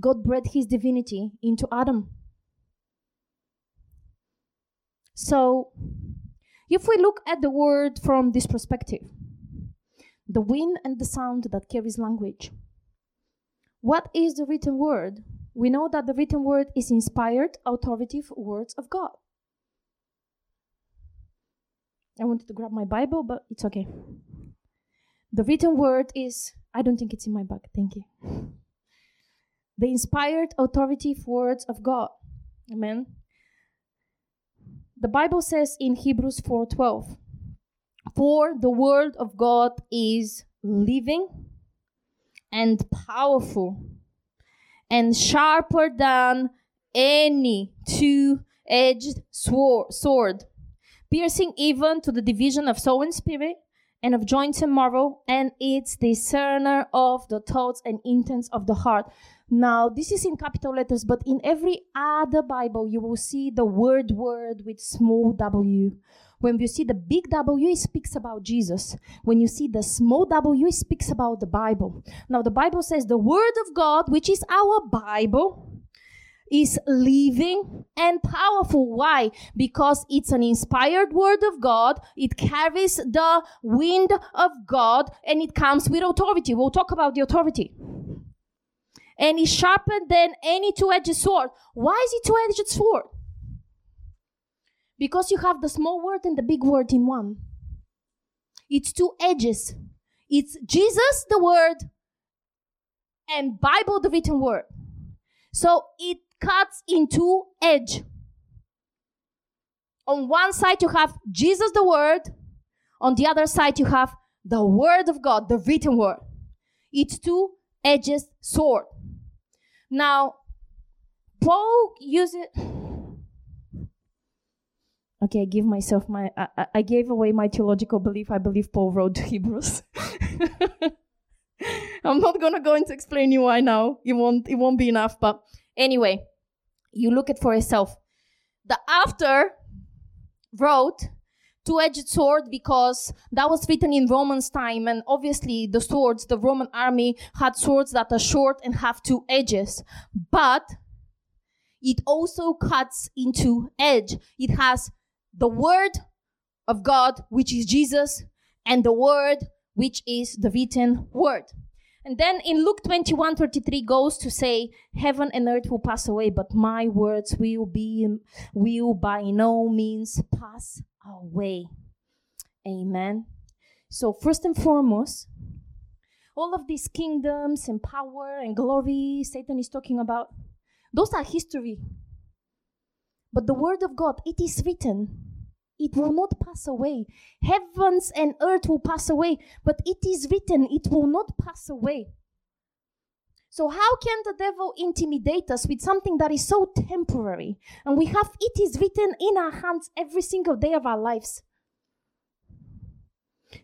God breathed his divinity into Adam. So, if we look at the word from this perspective, the wind and the sound that carries language, what is the written word? we know that the written word is inspired, authoritative words of God. I wanted to grab my Bible, but it's okay. The written word is, I don't think it's in my bag, thank you. The inspired, authoritative words of God. Amen. The Bible says in Hebrews 4:12, "For the word of God is living and powerful and sharper than any two edged sword, piercing even to the division of soul and spirit, and of joints and marrow, and it's discerner of the thoughts and intents of the heart. Now, this is in capital letters, but in every other Bible, you will see the word word with small w. When you see the big W, it speaks about Jesus. When you see the small w, it speaks about the Bible. Now, the Bible says the Word of God, which is our Bible, is living and powerful. Why? Because it's an inspired word of God. It carries the wind of God and it comes with authority. We'll talk about the authority. And it's sharper than any two-edged sword. Why is it two-edged sword? Because you have the small word and the big word in one. It's two edges. It's Jesus, the word, and Bible, the written word. So it cuts into edge. On one side, you have Jesus the Word. On the other side, you have the Word of God, the written Word. It's two edges sword. Now, Paul uses. Okay, I give myself my. I, I gave away my theological belief. I believe Paul wrote Hebrews. I'm not gonna go into explaining why now. It won't. It won't be enough. But anyway, you look at for yourself. The after wrote two-edged sword because that was written in Romans time and obviously the swords, the Roman army had swords that are short and have two edges. But it also cuts into edge. It has the word of God, which is Jesus, and the word, which is the written word. And then in Luke 21 33 goes to say, Heaven and earth will pass away, but my words will be will by no means pass away. Amen. So first and foremost, all of these kingdoms and power and glory Satan is talking about, those are history. But the word of God, it is written it will not pass away. Heavens and earth will pass away, but it is written, it will not pass away. So, how can the devil intimidate us with something that is so temporary? And we have it is written in our hands every single day of our lives.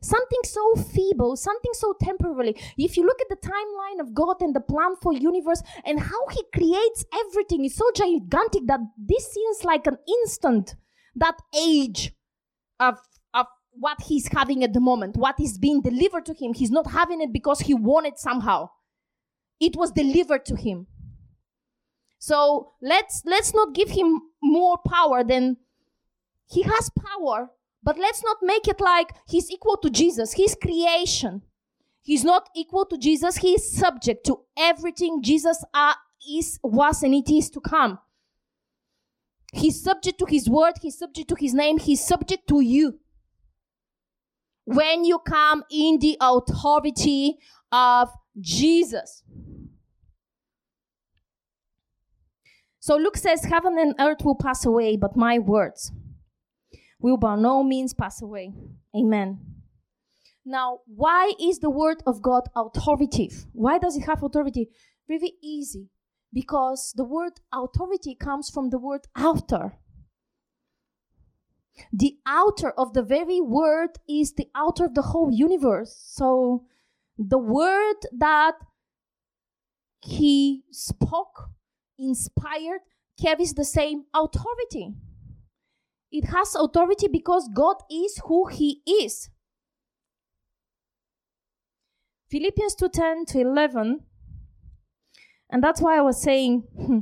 Something so feeble, something so temporary. If you look at the timeline of God and the plan for universe and how He creates everything is so gigantic that this seems like an instant that age of of what he's having at the moment, what is being delivered to him. He's not having it because he wanted somehow. It was delivered to him. So let's let's not give him more power than he has power, but let's not make it like he's equal to Jesus. He's creation. He's not equal to Jesus. He is subject to everything Jesus uh, is, was, and it is to come. He's subject to his word, he's subject to his name, he's subject to you. When you come in the authority of Jesus. So Luke says, Heaven and earth will pass away, but my words will by no means pass away. Amen. Now, why is the word of God authoritative? Why does it have authority? Very easy because the word authority comes from the word author. The author of the very word is the author of the whole universe. So the word that he spoke, inspired, carries the same authority. It has authority because God is who he is. Philippians 2:10 to 11 and that's why I was saying, hmm,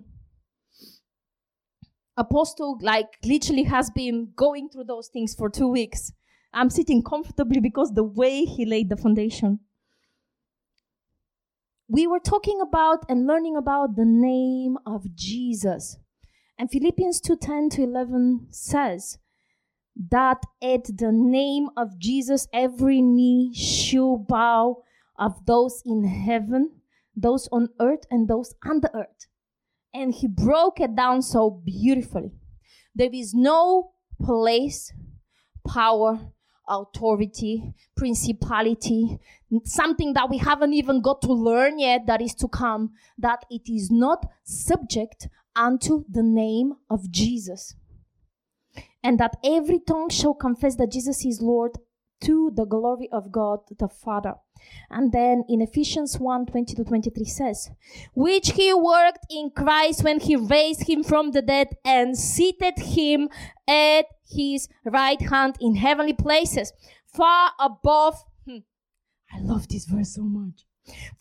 Apostle, like, literally has been going through those things for two weeks. I'm sitting comfortably because the way he laid the foundation. We were talking about and learning about the name of Jesus. And Philippians 2:10 to 11 says that at the name of Jesus every knee shall bow of those in heaven those on earth and those under earth. And he broke it down so beautifully. There is no place, power, authority, principality, something that we haven't even got to learn yet that is to come, that it is not subject unto the name of Jesus. And that every tongue shall confess that Jesus is Lord to the glory of God the Father. And then in Ephesians 1 20 to 23 says, Which he worked in Christ when he raised him from the dead and seated him at his right hand in heavenly places, far above. Hmm, I love this verse so much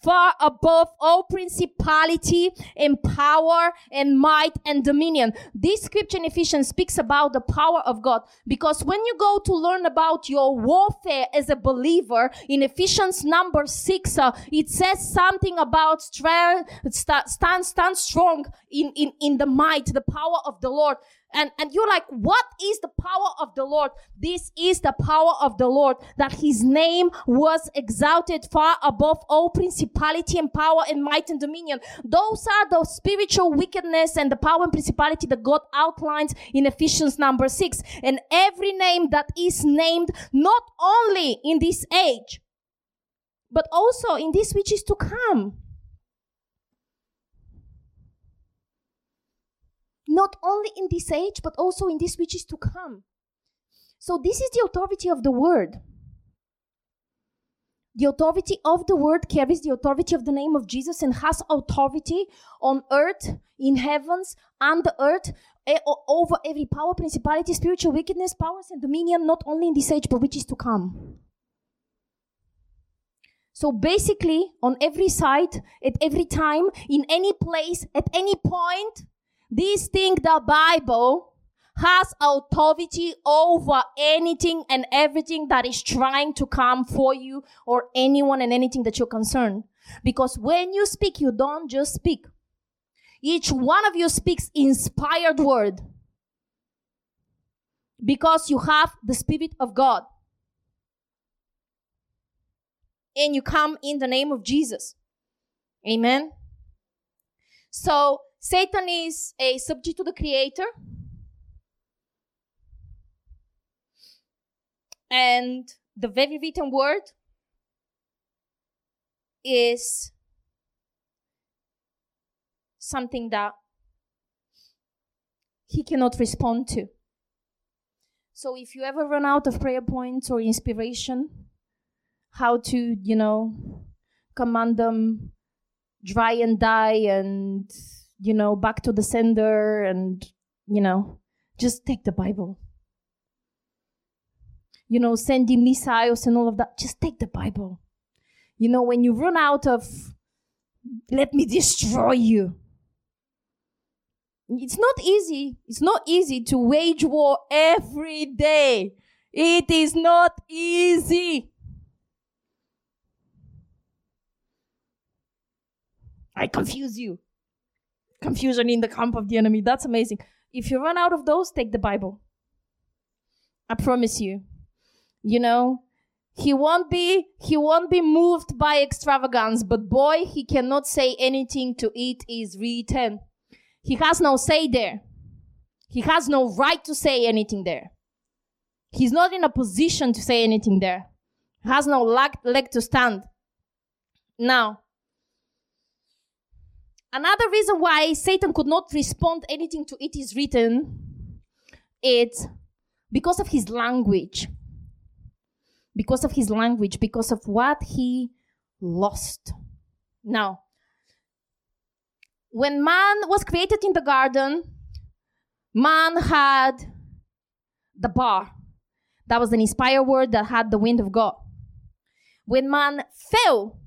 far above all principality and power and might and dominion. This scripture in Ephesians speaks about the power of God because when you go to learn about your warfare as a believer in Ephesians number six, uh, it says something about strength, stand, stand strong in, in, in the might, the power of the Lord. And, and you're like, what is the power of the Lord? This is the power of the Lord, that his name was exalted far above all principality and power and might and dominion. Those are the spiritual wickedness and the power and principality that God outlines in Ephesians number six. And every name that is named not only in this age, but also in this which is to come. Not only in this age, but also in this which is to come. So, this is the authority of the word. The authority of the word carries the authority of the name of Jesus and has authority on earth, in heavens, and the earth, eh, over every power, principality, spiritual wickedness, powers, and dominion, not only in this age, but which is to come. So basically, on every side, at every time, in any place, at any point, this thing, the Bible, has authority over anything and everything that is trying to come for you or anyone and anything that you're concerned. Because when you speak, you don't just speak. Each one of you speaks inspired word. Because you have the Spirit of God. And you come in the name of Jesus. Amen. So Satan is a subject to the creator. And the very written word is something that he cannot respond to. So if you ever run out of prayer points or inspiration, how to, you know, command them dry and die and you know, back to the sender and, you know, just take the Bible. You know, sending missiles and all of that, just take the Bible. You know, when you run out of, let me destroy you. It's not easy. It's not easy to wage war every day. It is not easy. I confuse you confusion in the camp of the enemy. That's amazing. If you run out of those, take the Bible. I promise you. You know, he won't be he won't be moved by extravagance, but boy, he cannot say anything to it is written. He has no say there. He has no right to say anything there. He's not in a position to say anything there. He has no leg, leg to stand. Now, Another reason why Satan could not respond anything to it is written, it's because of his language. Because of his language, because of what he lost. Now, when man was created in the garden, man had dabar. That was an inspired word that had the wind of God. When man fell,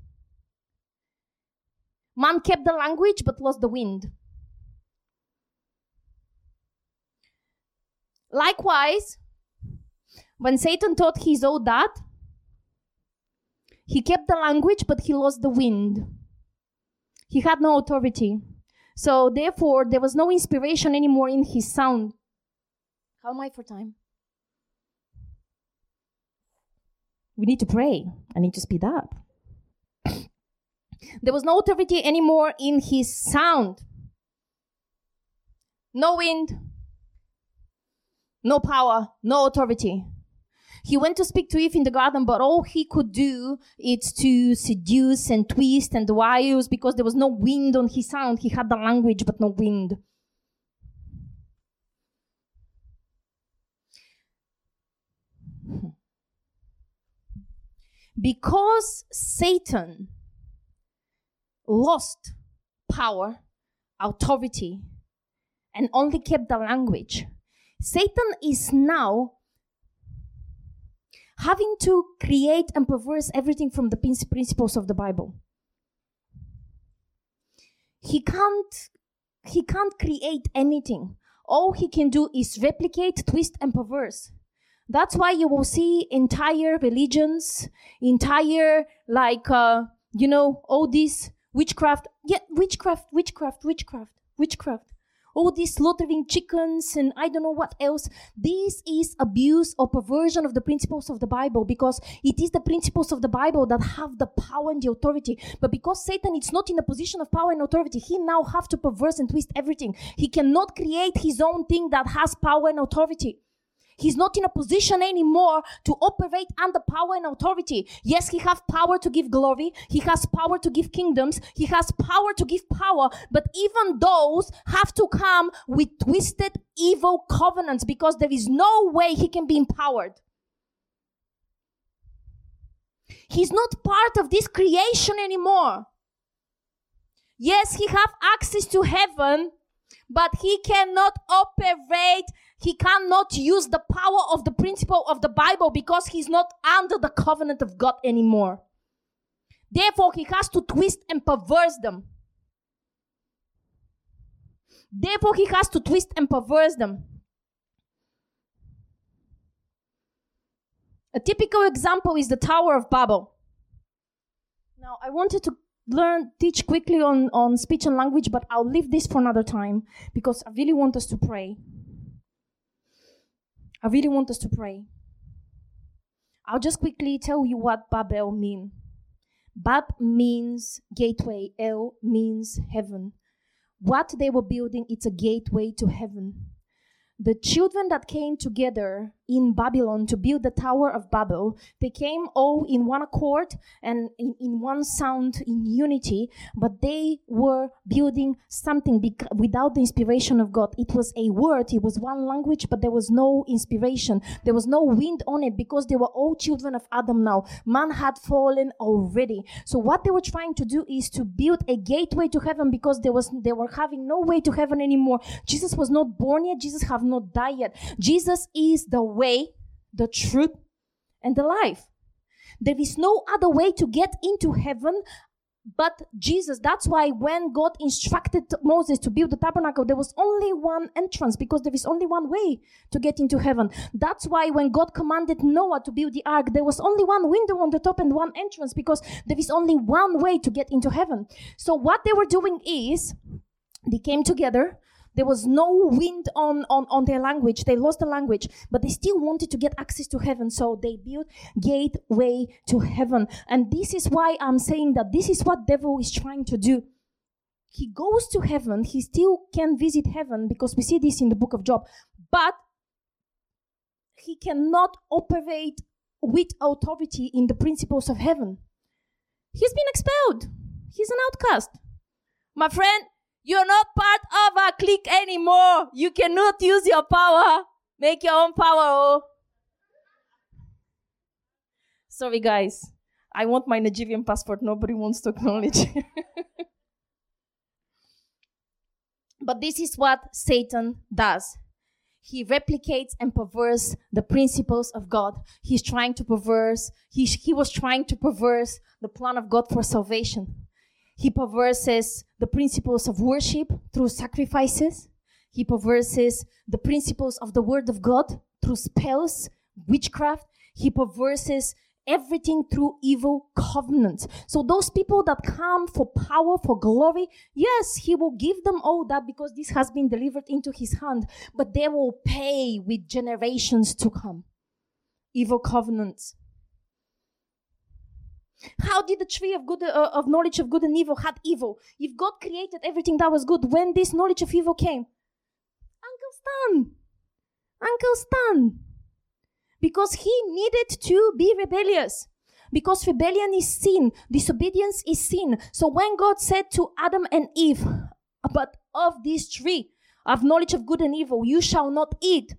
Man kept the language but lost the wind. Likewise, when Satan thought he saw that, he kept the language but he lost the wind. He had no authority. So, therefore, there was no inspiration anymore in his sound. How am I for time? We need to pray. I need to speed up. There was no authority anymore in his sound. No wind, no power, no authority. He went to speak to Eve in the garden, but all he could do is to seduce and twist and wiles because there was no wind on his sound. He had the language, but no wind. Hmm. Because Satan lost power, authority, and only kept the language, Satan is now having to create and perverse everything from the principles of the Bible. He can't he can't create anything. All he can do is replicate, twist, and perverse. That's why you will see entire religions, entire like uh, you know all this witchcraft. Yeah, witchcraft, witchcraft, witchcraft, witchcraft all these slaughtering chickens and I don't know what else. This is abuse or perversion of the principles of the Bible because it is the principles of the Bible that have the power and the authority. But because Satan is not in a position of power and authority, he now have to perverse and twist everything. He cannot create his own thing that has power and authority. He's not in a position anymore to operate under power and authority. Yes, he has power to give glory. He has power to give kingdoms. He has power to give power. But even those have to come with twisted evil covenants because there is no way he can be empowered. He's not part of this creation anymore. Yes, he have access to heaven, but he cannot operate he cannot use the power of the principle of the Bible because he's not under the covenant of God anymore. Therefore, he has to twist and perverse them. Therefore, he has to twist and perverse them. A typical example is the Tower of Babel. Now, I wanted to learn, teach quickly on, on speech and language, but I'll leave this for another time because I really want us to pray. I really want us to pray. I'll just quickly tell you what Babel means. Bab means gateway, El means heaven. What they were building, it's a gateway to heaven the children that came together in Babylon to build the Tower of Babel, they came all in one accord and in, in one sound, in unity, but they were building something bec- without the inspiration of God. It was a word, it was one language, but there was no inspiration. There was no wind on it because they were all children of Adam now. Man had fallen already. So what they were trying to do is to build a gateway to heaven because there was they were having no way to heaven anymore. Jesus was not born yet. Jesus have not died yet. Jesus is the way, the truth, and the life. There is no other way to get into heaven but Jesus. That's why when God instructed Moses to build the tabernacle, there was only one entrance because there is only one way to get into heaven. That's why when God commanded Noah to build the ark, there was only one window on the top and one entrance because there is only one way to get into heaven. So what they were doing is they came together there was no wind on, on, on their language. They lost the language, but they still wanted to get access to heaven. So they built gateway to heaven. And this is why I'm saying that this is what devil is trying to do. He goes to heaven. He still can visit heaven because we see this in the book of Job. But he cannot operate with authority in the principles of heaven. He's been expelled. He's an outcast. My friend, you're not part of our clique anymore. You cannot use your power. Make your own power. Oh. Sorry, guys. I want my Nigerian passport. Nobody wants to acknowledge. but this is what Satan does. He replicates and perverse the principles of God. He's trying to perverse, he, he was trying to perverse the plan of God for salvation. He perverses the principles of worship through sacrifices. He perverses the principles of the word of God through spells, witchcraft. He perverses everything through evil covenants. So those people that come for power, for glory, yes, he will give them all that because this has been delivered into his hand, but they will pay with generations to come. Evil covenants. How did the tree of good uh, of knowledge of good and evil had evil? If God created everything that was good, when this knowledge of evil came, Uncle Stan, Uncle Stan, because he needed to be rebellious. Because rebellion is sin, disobedience is sin. So when God said to Adam and Eve, "But of this tree of knowledge of good and evil, you shall not eat,"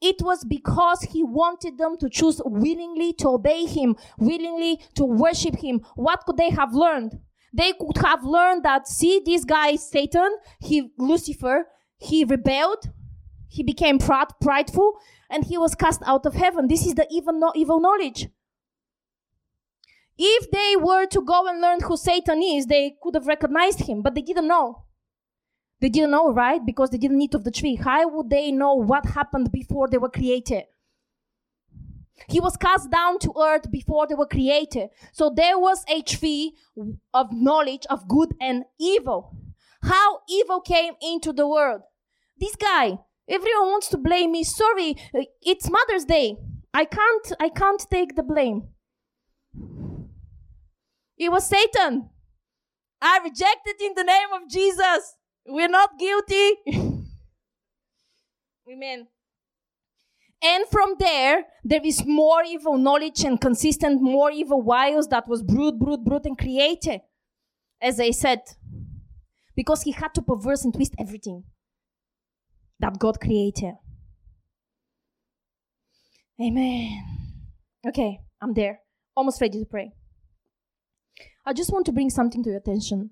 it was because he wanted them to choose willingly to obey him, willingly to worship him. What could they have learned? They could have learned that, see, this guy, Satan, he, Lucifer, he rebelled, he became proud, prideful, and he was cast out of heaven. This is the evil, no, evil knowledge. If they were to go and learn who Satan is, they could have recognized him, but they didn't know. They didn't know, right? Because they didn't eat of the tree. How would they know what happened before they were created? He was cast down to earth before they were created. So there was a tree of knowledge of good and evil. How evil came into the world. This guy, everyone wants to blame me. Sorry, it's Mother's Day. I can't I can't take the blame. It was Satan. I rejected in the name of Jesus. We're not guilty. Amen. And from there, there is more evil knowledge and consistent, more evil wiles that was brood, brood, brood, and created. As I said, because he had to perverse and twist everything that God created. Amen. Okay, I'm there. Almost ready to pray. I just want to bring something to your attention.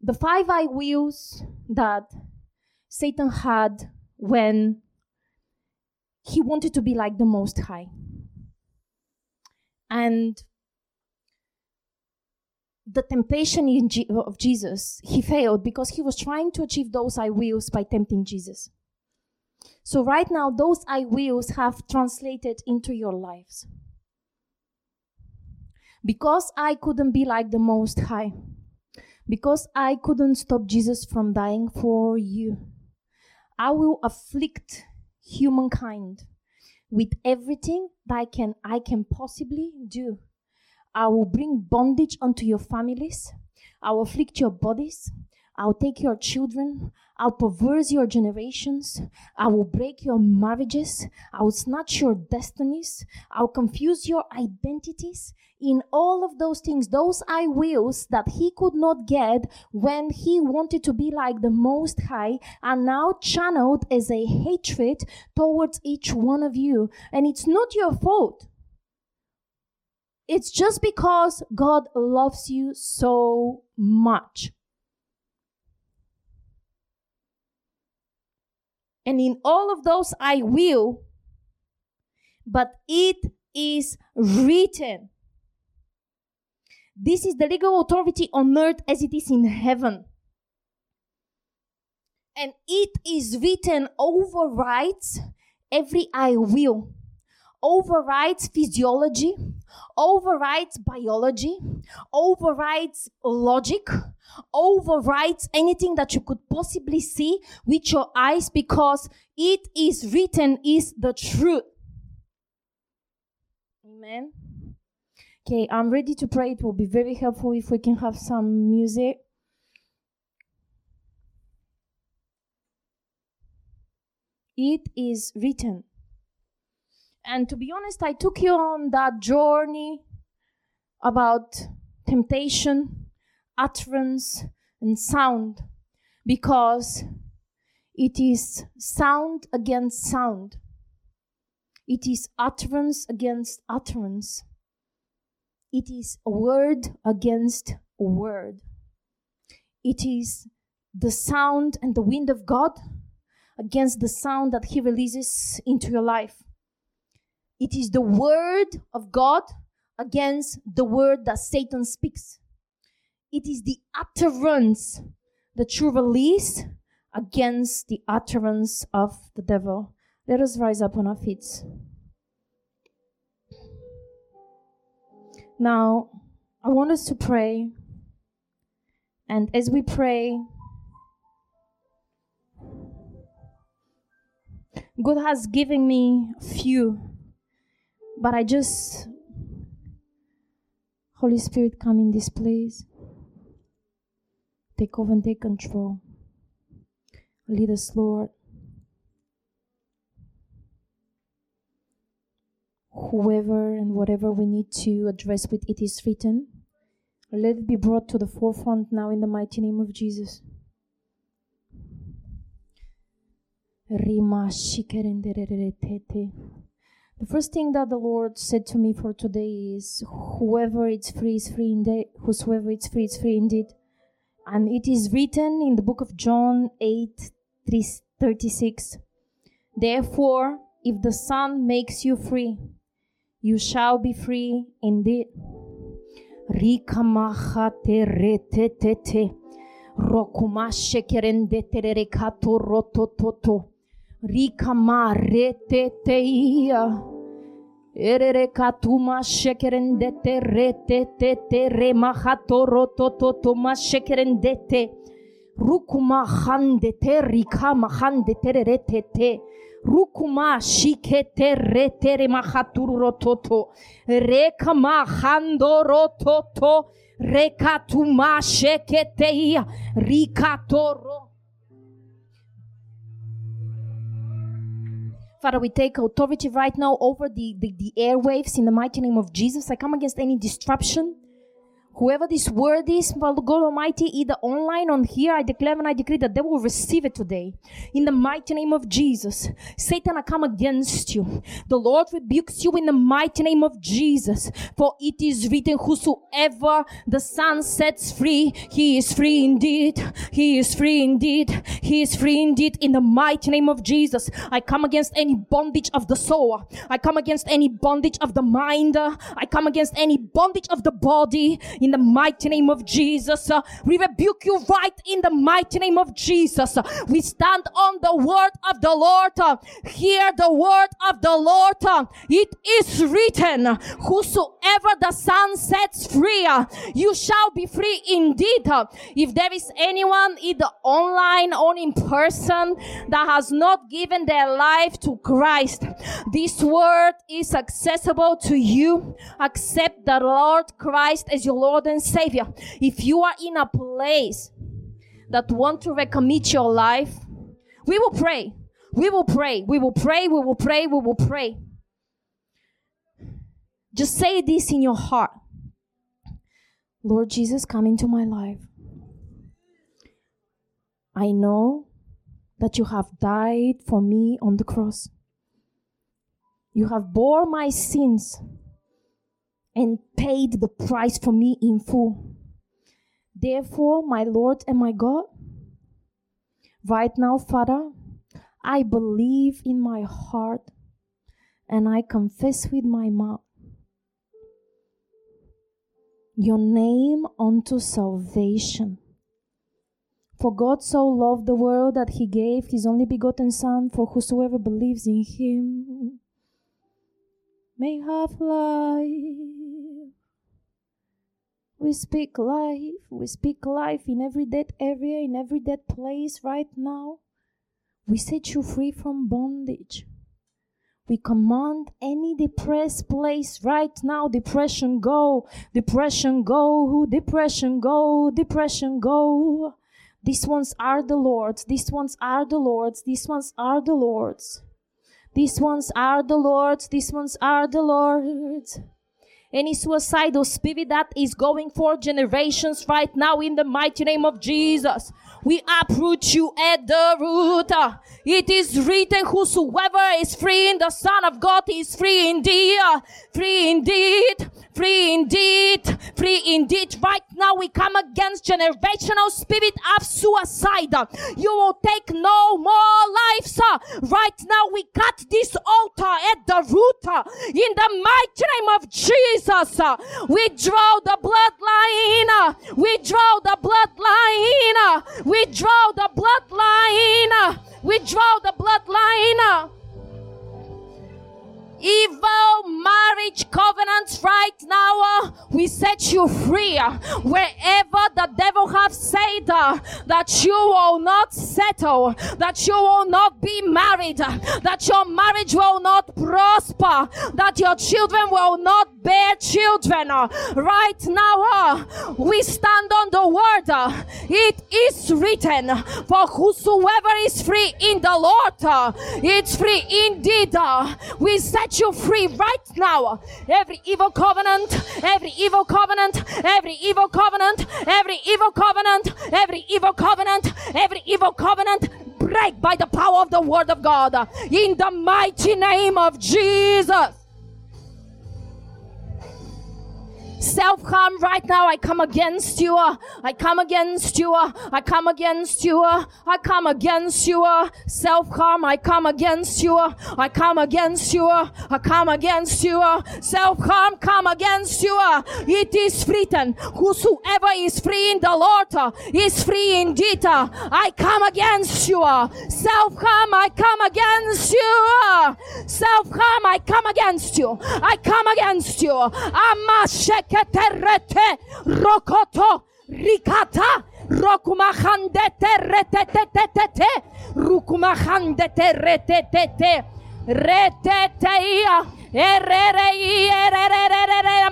The five I wills that Satan had when he wanted to be like the Most High. And the temptation of Jesus, he failed because he was trying to achieve those I wills by tempting Jesus. So, right now, those I wills have translated into your lives because I couldn't be like the Most High, because I couldn't stop Jesus from dying for you, I will afflict humankind with everything that I can, I can possibly do. I will bring bondage unto your families. I will afflict your bodies. I'll take your children. I'll perverse your generations. I will break your marriages. I will snatch your destinies. I'll confuse your identities. In all of those things, those I wills that he could not get when he wanted to be like the Most High are now channeled as a hatred towards each one of you. And it's not your fault. It's just because God loves you so much. And in all of those, I will. But it is written. This is the legal authority on earth as it is in heaven. And it is written overrides every I will, overrides physiology, overrides biology, overrides logic, overrides anything that you could possibly see with your eyes because it is written is the truth. Amen. Okay, I'm ready to pray. It will be very helpful if we can have some music. It is written. And to be honest, I took you on that journey about temptation, utterance, and sound because it is sound against sound. It is utterance against utterance. It is a word against a word. It is the sound and the wind of God against the sound that He releases into your life. It is the word of God against the word that Satan speaks. It is the utterance that you release against the utterance of the devil. Let us rise up on our feet. Now, I want us to pray. And as we pray, God has given me few but I just, Holy Spirit, come in this place. Take over and take control. Lead us, Lord. Whoever and whatever we need to address with it is written, let it be brought to the forefront now in the mighty name of Jesus. The first thing that the Lord said to me for today is whoever is free is free indeed whosoever is free is free indeed. And it is written in the book of John 8 36. Therefore, if the Son makes you free, you shall be free indeed. Rikama reteteia. Erere katuma shekerendete retetete remahato rotototo ma shekerendete. Rukuma handete rikama handete retete. Rukuma shikete retere mahaturu rototo. Rekama hando rototo. Rekatuma sheketeia. Rikatoro. Father, we take authority right now over the, the, the airwaves in the mighty name of Jesus. I come against any disruption Whoever this word is, Father God Almighty, either online or here, I declare and I decree that they will receive it today. In the mighty name of Jesus. Satan, I come against you. The Lord rebukes you in the mighty name of Jesus. For it is written, Whosoever the Son sets free, he is free indeed. He is free indeed. He is free indeed. In the mighty name of Jesus. I come against any bondage of the soul. I come against any bondage of the mind. I come against any bondage of the body in the mighty name of Jesus. We rebuke you right in the mighty name of Jesus. We stand on the word of the Lord. Hear the word of the Lord. It is written, whosoever the Son sets free, you shall be free indeed. If there is anyone either online or in person that has not given their life to Christ, this word is accessible to you. Accept the Lord Christ as your Lord Lord and Savior, if you are in a place that want to recommit your life, we will pray. We will pray. We will pray. We will pray. We will pray. Just say this in your heart. Lord Jesus, come into my life. I know that you have died for me on the cross. You have bore my sins and paid the price for me in full. Therefore, my Lord and my God, right now, Father, I believe in my heart and I confess with my mouth your name unto salvation. For God so loved the world that he gave his only begotten Son, for whosoever believes in him may have life. We speak life. We speak life in every dead area, in every dead place right now. We set you free from bondage. We command any depressed place right now. Depression go, depression go, depression go, depression go. These ones are the Lord's. These ones are the Lord's. These ones are the Lord's. These ones are the Lord's. These ones are the Lord's any suicidal spirit that is going for generations right now in the mighty name of Jesus. We uproot you at the root. It is written, whosoever is free in the Son of God is free indeed. Free indeed. Free indeed. Free indeed. Right now we come against generational spirit of suicide. You will take no more lives. Right now we cut this altar at the root. In the mighty name of Jesus. We draw the bloodline. We draw the bloodline. We we draw the bloodline. We draw the bloodline evil marriage covenants right now uh, we set you free uh, wherever the devil have said uh, that you will not settle that you will not be married uh, that your marriage will not prosper that your children will not bear children. uh, Right now, uh, we stand on the word. uh, It is written, For whosoever is free in the Lord, it's free indeed. We set you free right now. Every evil covenant, every evil covenant, every evil covenant, every evil covenant, every evil covenant, every evil covenant, break by the power of the word of God. In the mighty name of Jesus. Self harm right now, I come against you. uh, I come against you. uh, I come against you. uh, I come against you. Self harm, I come against you. uh, I come against you. uh, I come against you. Self harm, come against you. uh, It is written, Whosoever is free in the Lord uh, is free indeed. uh, I come against you. Self harm, I come against you. Self harm, I come against you. I come against you. Amasheketerete rokoto rikata rokumahandete retetetetete rukumahandete retetete reteteia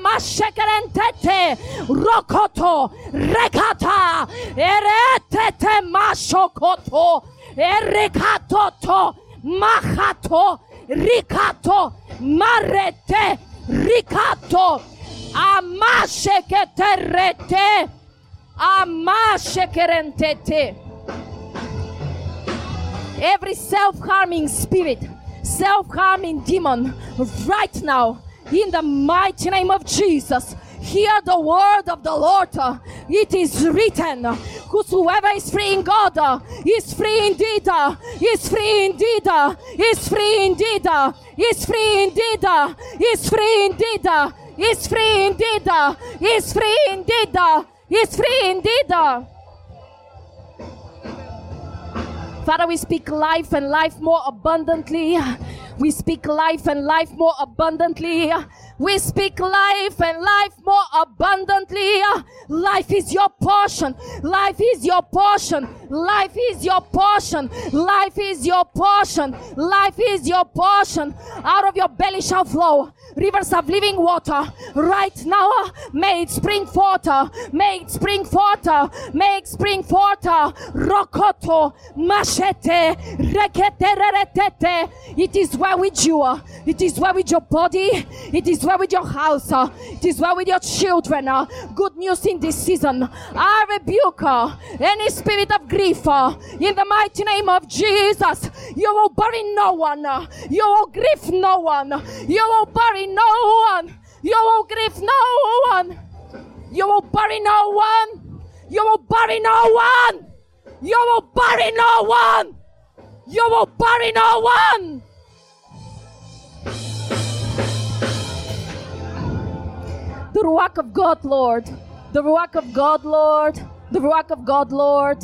mashekerentete rokoto rekata eretete mashokoto erekatoto mahato rikato marete rikato amasheketerete. Amashekerentete. Every self-harming spirit self-harming demon right now in the mighty name of jesus hear the word of the lord. It is written whosoever is free in god is free indeed. Is free indeed. Is free indeed. Is free indeed. Is free indeed. uh, is free indeed is free indeed is free indeed. Father, we speak life and life more abundantly. We speak life and life more abundantly. We speak life and life more abundantly. Life is your portion. Life is your portion. Life is your portion. Life is your portion. Life is your portion. Out of your belly shall flow rivers of living water. Right now, may it spring forth. May it spring forth. May it spring forth. Rokoto, machete, rekete, reretete. It is well with you. It is well with your body. It is well with your house. It is well with your children. Good news in this season. I rebuke any spirit of grief in the mighty name of Jesus. You will bury no one. You will grieve no one. You will bury no one. You will grieve no one. You will bury no one. You will bury no one. You will bury no one. You will bury no one. The Ruach of God, Lord. The Ruach of God, Lord. The Ruach of God, Lord.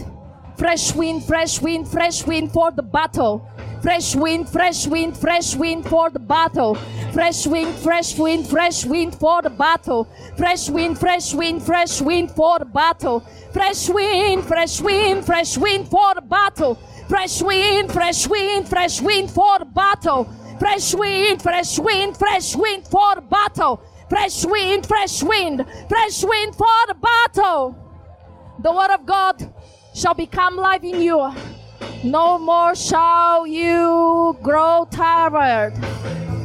Fresh wind, fresh wind, fresh wind for the battle. Fresh wind, fresh wind, fresh wind for the battle. Fresh wind, fresh wind, fresh wind for the battle. Fresh wind, fresh wind, fresh wind for the battle. Fresh wind, fresh wind, fresh wind for the battle. Fresh wind, fresh wind, fresh wind for the battle. Fresh wind, fresh wind, fresh wind for the battle. Fresh wind, fresh wind, fresh wind for the battle. The word of God shall become life in you. No more shall you grow tired.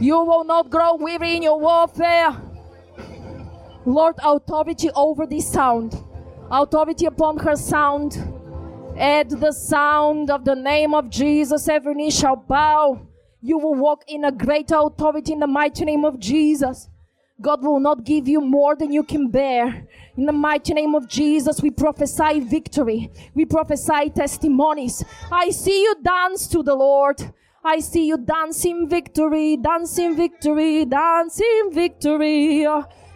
You will not grow weary in your warfare. Lord, authority over this sound, authority upon her sound. At the sound of the name of Jesus, every knee shall bow. You will walk in a greater authority in the mighty name of Jesus. God will not give you more than you can bear. In the mighty name of Jesus, we prophesy victory. We prophesy testimonies. I see you dance to the Lord. I see you dancing victory, dancing victory, dancing victory.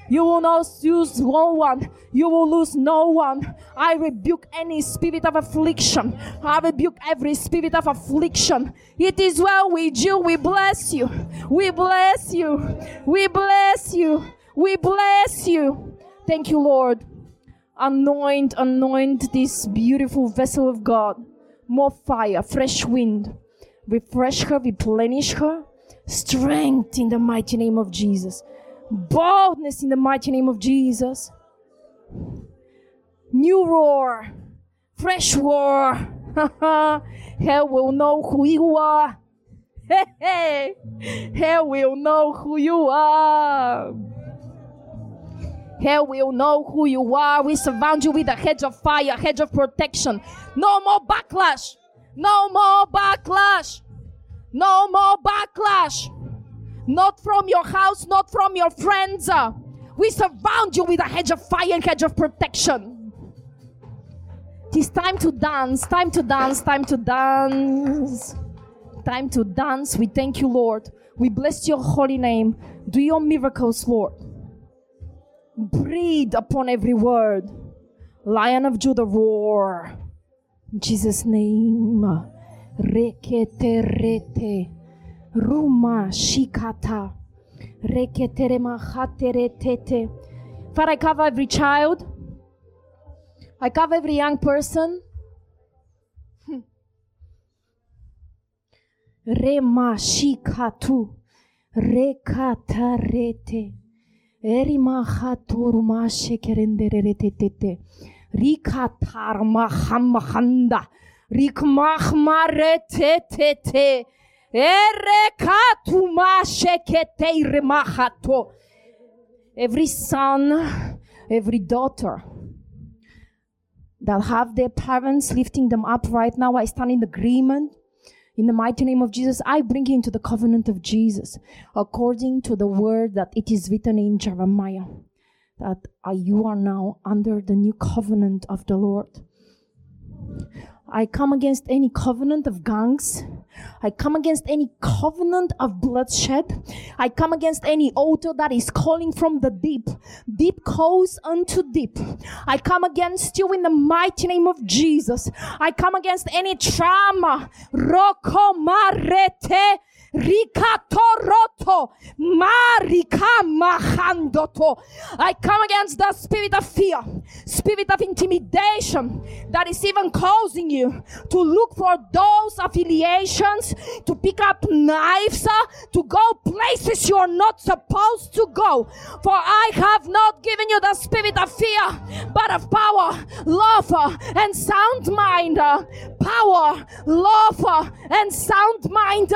You will not lose no one. You will lose no one. I rebuke any spirit of affliction. I rebuke every spirit of affliction. It is well with you. We bless you. We bless you. We bless you. We bless you. Thank you, Lord. Anoint, anoint this beautiful vessel of God. More fire, fresh wind. Refresh her, replenish her. Strength in the mighty name of Jesus. Boldness in the mighty name of Jesus. New roar. Fresh roar. Hell will know who you are. Hey, hey. Hell will know who you are. Hell will know who you are. We surround you with a hedge of fire, a hedge of protection. No more backlash. No more backlash. No more backlash. Not from your house, not from your friends. Uh, we surround you with a hedge of fire and hedge of protection. It is time to dance, time to dance, time to dance. Time to dance. We thank you, Lord. We bless your holy name. Do your miracles, Lord. Breathe upon every word. Lion of Judah, roar. In Jesus' name. Rekete rete. Ruma shikata. Father, I cover every child. I cover every young person. Hmm. Rema shikatu. Rekata rete. Erima haturma shekerenderetetete. Rikatar mahamahanda. Rikmahmaretetete. Every son, every daughter that have their parents lifting them up right now, I stand in agreement in the mighty name of Jesus, I bring you into the covenant of Jesus, according to the word that it is written in Jeremiah, that you are now under the new covenant of the Lord. I come against any covenant of gangs. I come against any covenant of bloodshed. I come against any altar that is calling from the deep. Deep calls unto deep. I come against you in the mighty name of Jesus. I come against any trauma. Roko marete Rikatoroto Marika. I come against the spirit of fear, spirit of intimidation that is even causing you to look for those affiliations, to pick up knives, uh, to go places you are not supposed to go. For I have not given you the spirit of fear, but of power, love, uh, and sound mind. Uh, power, love, and sound mind.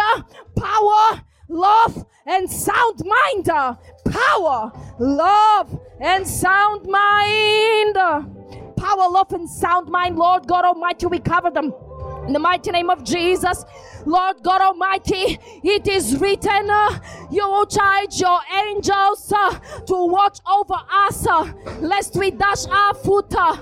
Power, love, and sound mind. Power, love, and sound mind. Power, love, and sound mind. Lord God Almighty, we cover them. In the mighty name of Jesus, Lord God Almighty, it is written, uh, you will charge your angels uh, to watch over us, uh, lest we dash our foot. Uh,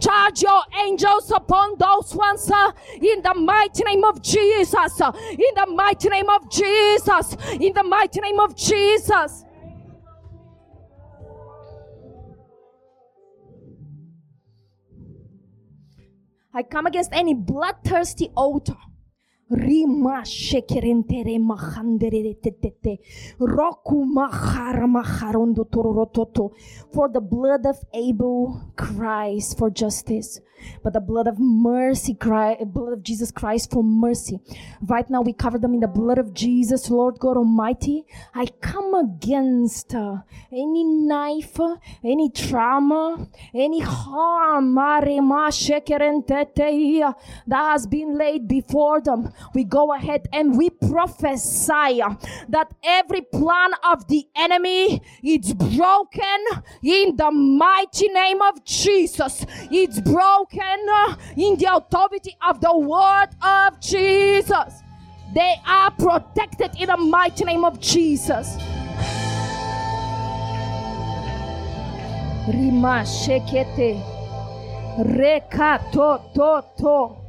charge your angels upon those ones uh, in the mighty name of Jesus. Uh, in the mighty name of Jesus. In the mighty name of Jesus. I come against any bloodthirsty altar Rima shekerentere machandere tetete. Roku mahara maharondo tororototo. For the blood of Abel cries for justice, but the blood of mercy cry, blood of Jesus Christ for mercy. Right now we cover them in the blood of Jesus, Lord God Almighty. I come against uh, any knife, any trauma, any harm that has been laid before them we go ahead and we prophesy that every plan of the enemy is broken in the mighty name of Jesus. It's broken in the authority of the word of Jesus. They are protected in the mighty name of Jesus. Rima shekete. Reka to to to.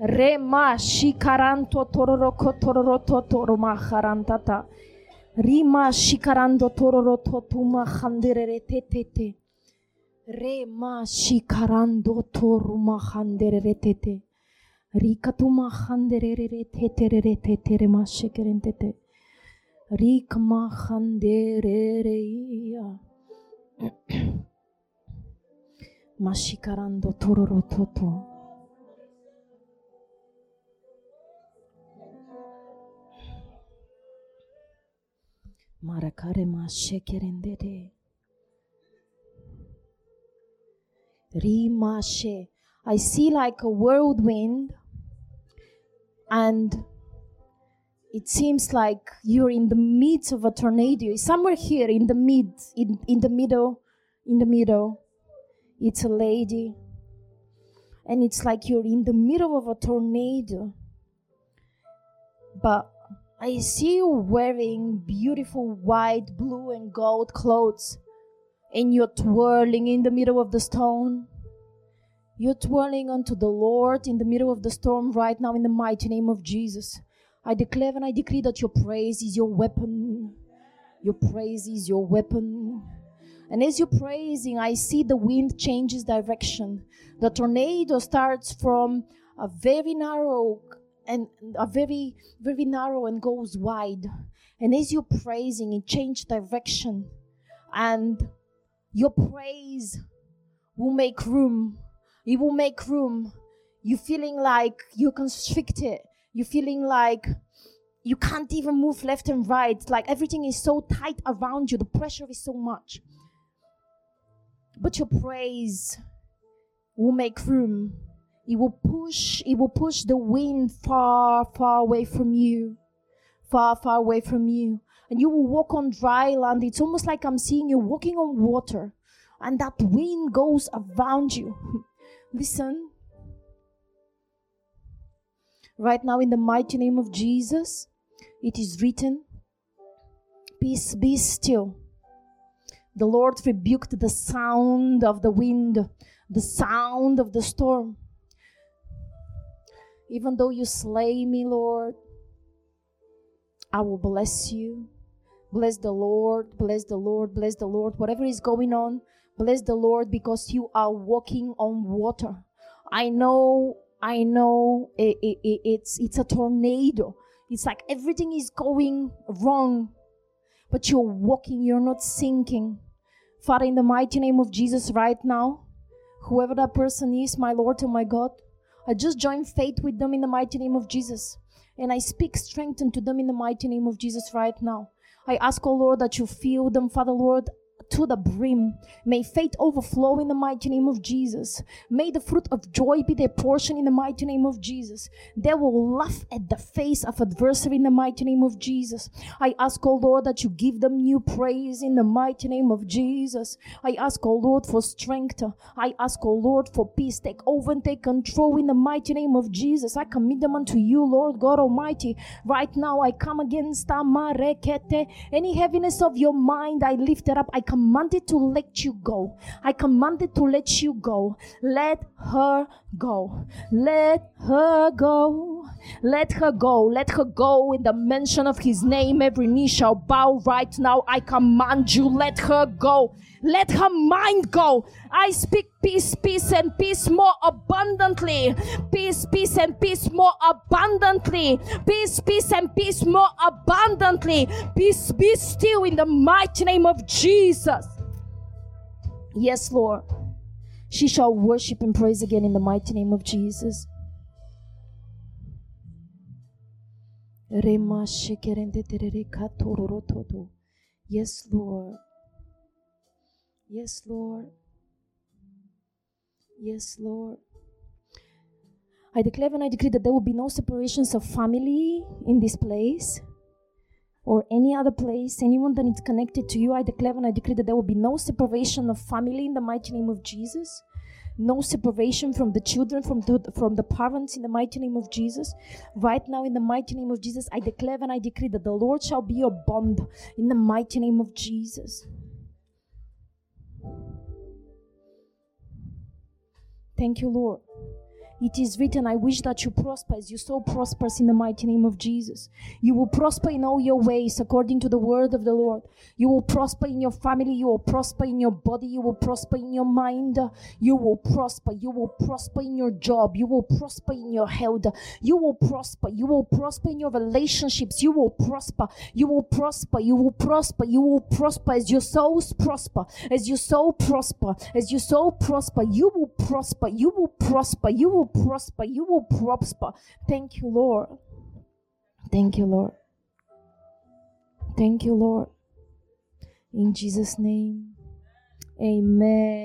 Рема шикаранто тороко торорото торома харантата. Рима шикарандо торорото тума хандеререте тете. -те. Рема шикарандо торума хандеререте -те. Рика тума хандеререте теререте терема шекерентете. Рик ма хандеререя. Машикарандо торорото тума. Rakarema shekerendere. Rimashe. I see like a whirlwind, and it seems like you're in the midst of a tornado. Somewhere here in the mid, in, in the middle, in the middle, it's a lady. And it's like you're in the middle of a tornado. But I see you wearing beautiful white, blue, and gold clothes. And you're twirling in the middle of the storm. You're twirling unto the Lord in the middle of the storm right now in the mighty name of Jesus. I declare and I decree that your praise is your weapon. Your praise is your weapon. And as you're praising, I see the wind changes direction. The tornado starts from a very narrow and a very, very narrow and goes wide. And as you're praising, it changes direction. And your praise will make room. It will make room. You're feeling like you're constricted. You're feeling like you can't even move left and right. Like everything is so tight around you. The pressure is so much. But your praise will make room. It will push, it will push the wind far, far away from you. Far, far away from you. And you will walk on dry land. It's almost like I'm seeing you walking on water. And that wind goes around you. Listen. Right now, in the mighty name of Jesus, it is written, Peace be still the Lord rebuked the sound of the wind, the sound of the storm. Even though you slay me, Lord, I will bless you. Bless the Lord, bless the Lord, bless the Lord. Whatever is going on, bless the Lord because you are walking on water. I know, I know it, it, it, it's, it's a tornado. It's like everything is going wrong but you're walking, you're not sinking. Father, in the mighty name of Jesus, right now, whoever that person is, my Lord and my God, I just join faith with them in the mighty name of Jesus. And I speak strength into them in the mighty name of Jesus right now. I ask, oh Lord, that you fill them, Father Lord, to the brim. May faith overflow in the mighty name of Jesus. May the fruit of joy be their portion in the mighty name of Jesus. They will laugh at the face of adversity in the mighty name of Jesus. I ask, oh Lord, that you give them new praise in the mighty name of Jesus. I ask, oh Lord, for strength. I ask, oh Lord, for peace. Take over and take control in the mighty name of Jesus. I commit them unto you, Lord God Almighty. Right now, I come against any heaviness of your mind. I lift it up. I come commanded to let you go. I command commanded to let you go. Let her go. Let her go. Let her go. Let her go in the mention of his name. Every knee shall bow right now. I command you, let her go. Let her mind go. I speak peace, peace, and peace more abundantly. Peace, peace, and peace more abundantly. Peace, peace, and peace more abundantly. Peace, be still in the mighty name of Jesus. Yes, Lord. She shall worship and praise again in the mighty name of Jesus. Yes, Lord. Yes, Lord. Yes, Lord. I declare and I decree that there will be no separations of family in this place or any other place, anyone that is connected to you. I declare and I decree that there will be no separation of family in the mighty name of Jesus. No separation from the children, from the, from the parents in the mighty name of Jesus. Right now, in the mighty name of Jesus, I declare and I decree that the Lord shall be your bond in the mighty name of Jesus. Thank you, Lord. It is written, I wish that you prosper as you so prosperous in the mighty name of Jesus. You will prosper in all your ways according to the word of the Lord. You will prosper in your family. You will prosper in your body. You will prosper in your mind. You will prosper. You will prosper in your job. You will prosper in your health. You will prosper. You will prosper in your relationships. You will prosper. You will prosper. You will prosper. You will prosper as your souls prosper. As your soul prosper. As your soul prosper. You will prosper. You will prosper. You will prosper. You will prosper. Thank you, Lord. Thank you, Lord. Thank you, Lord. In Jesus' name, amen.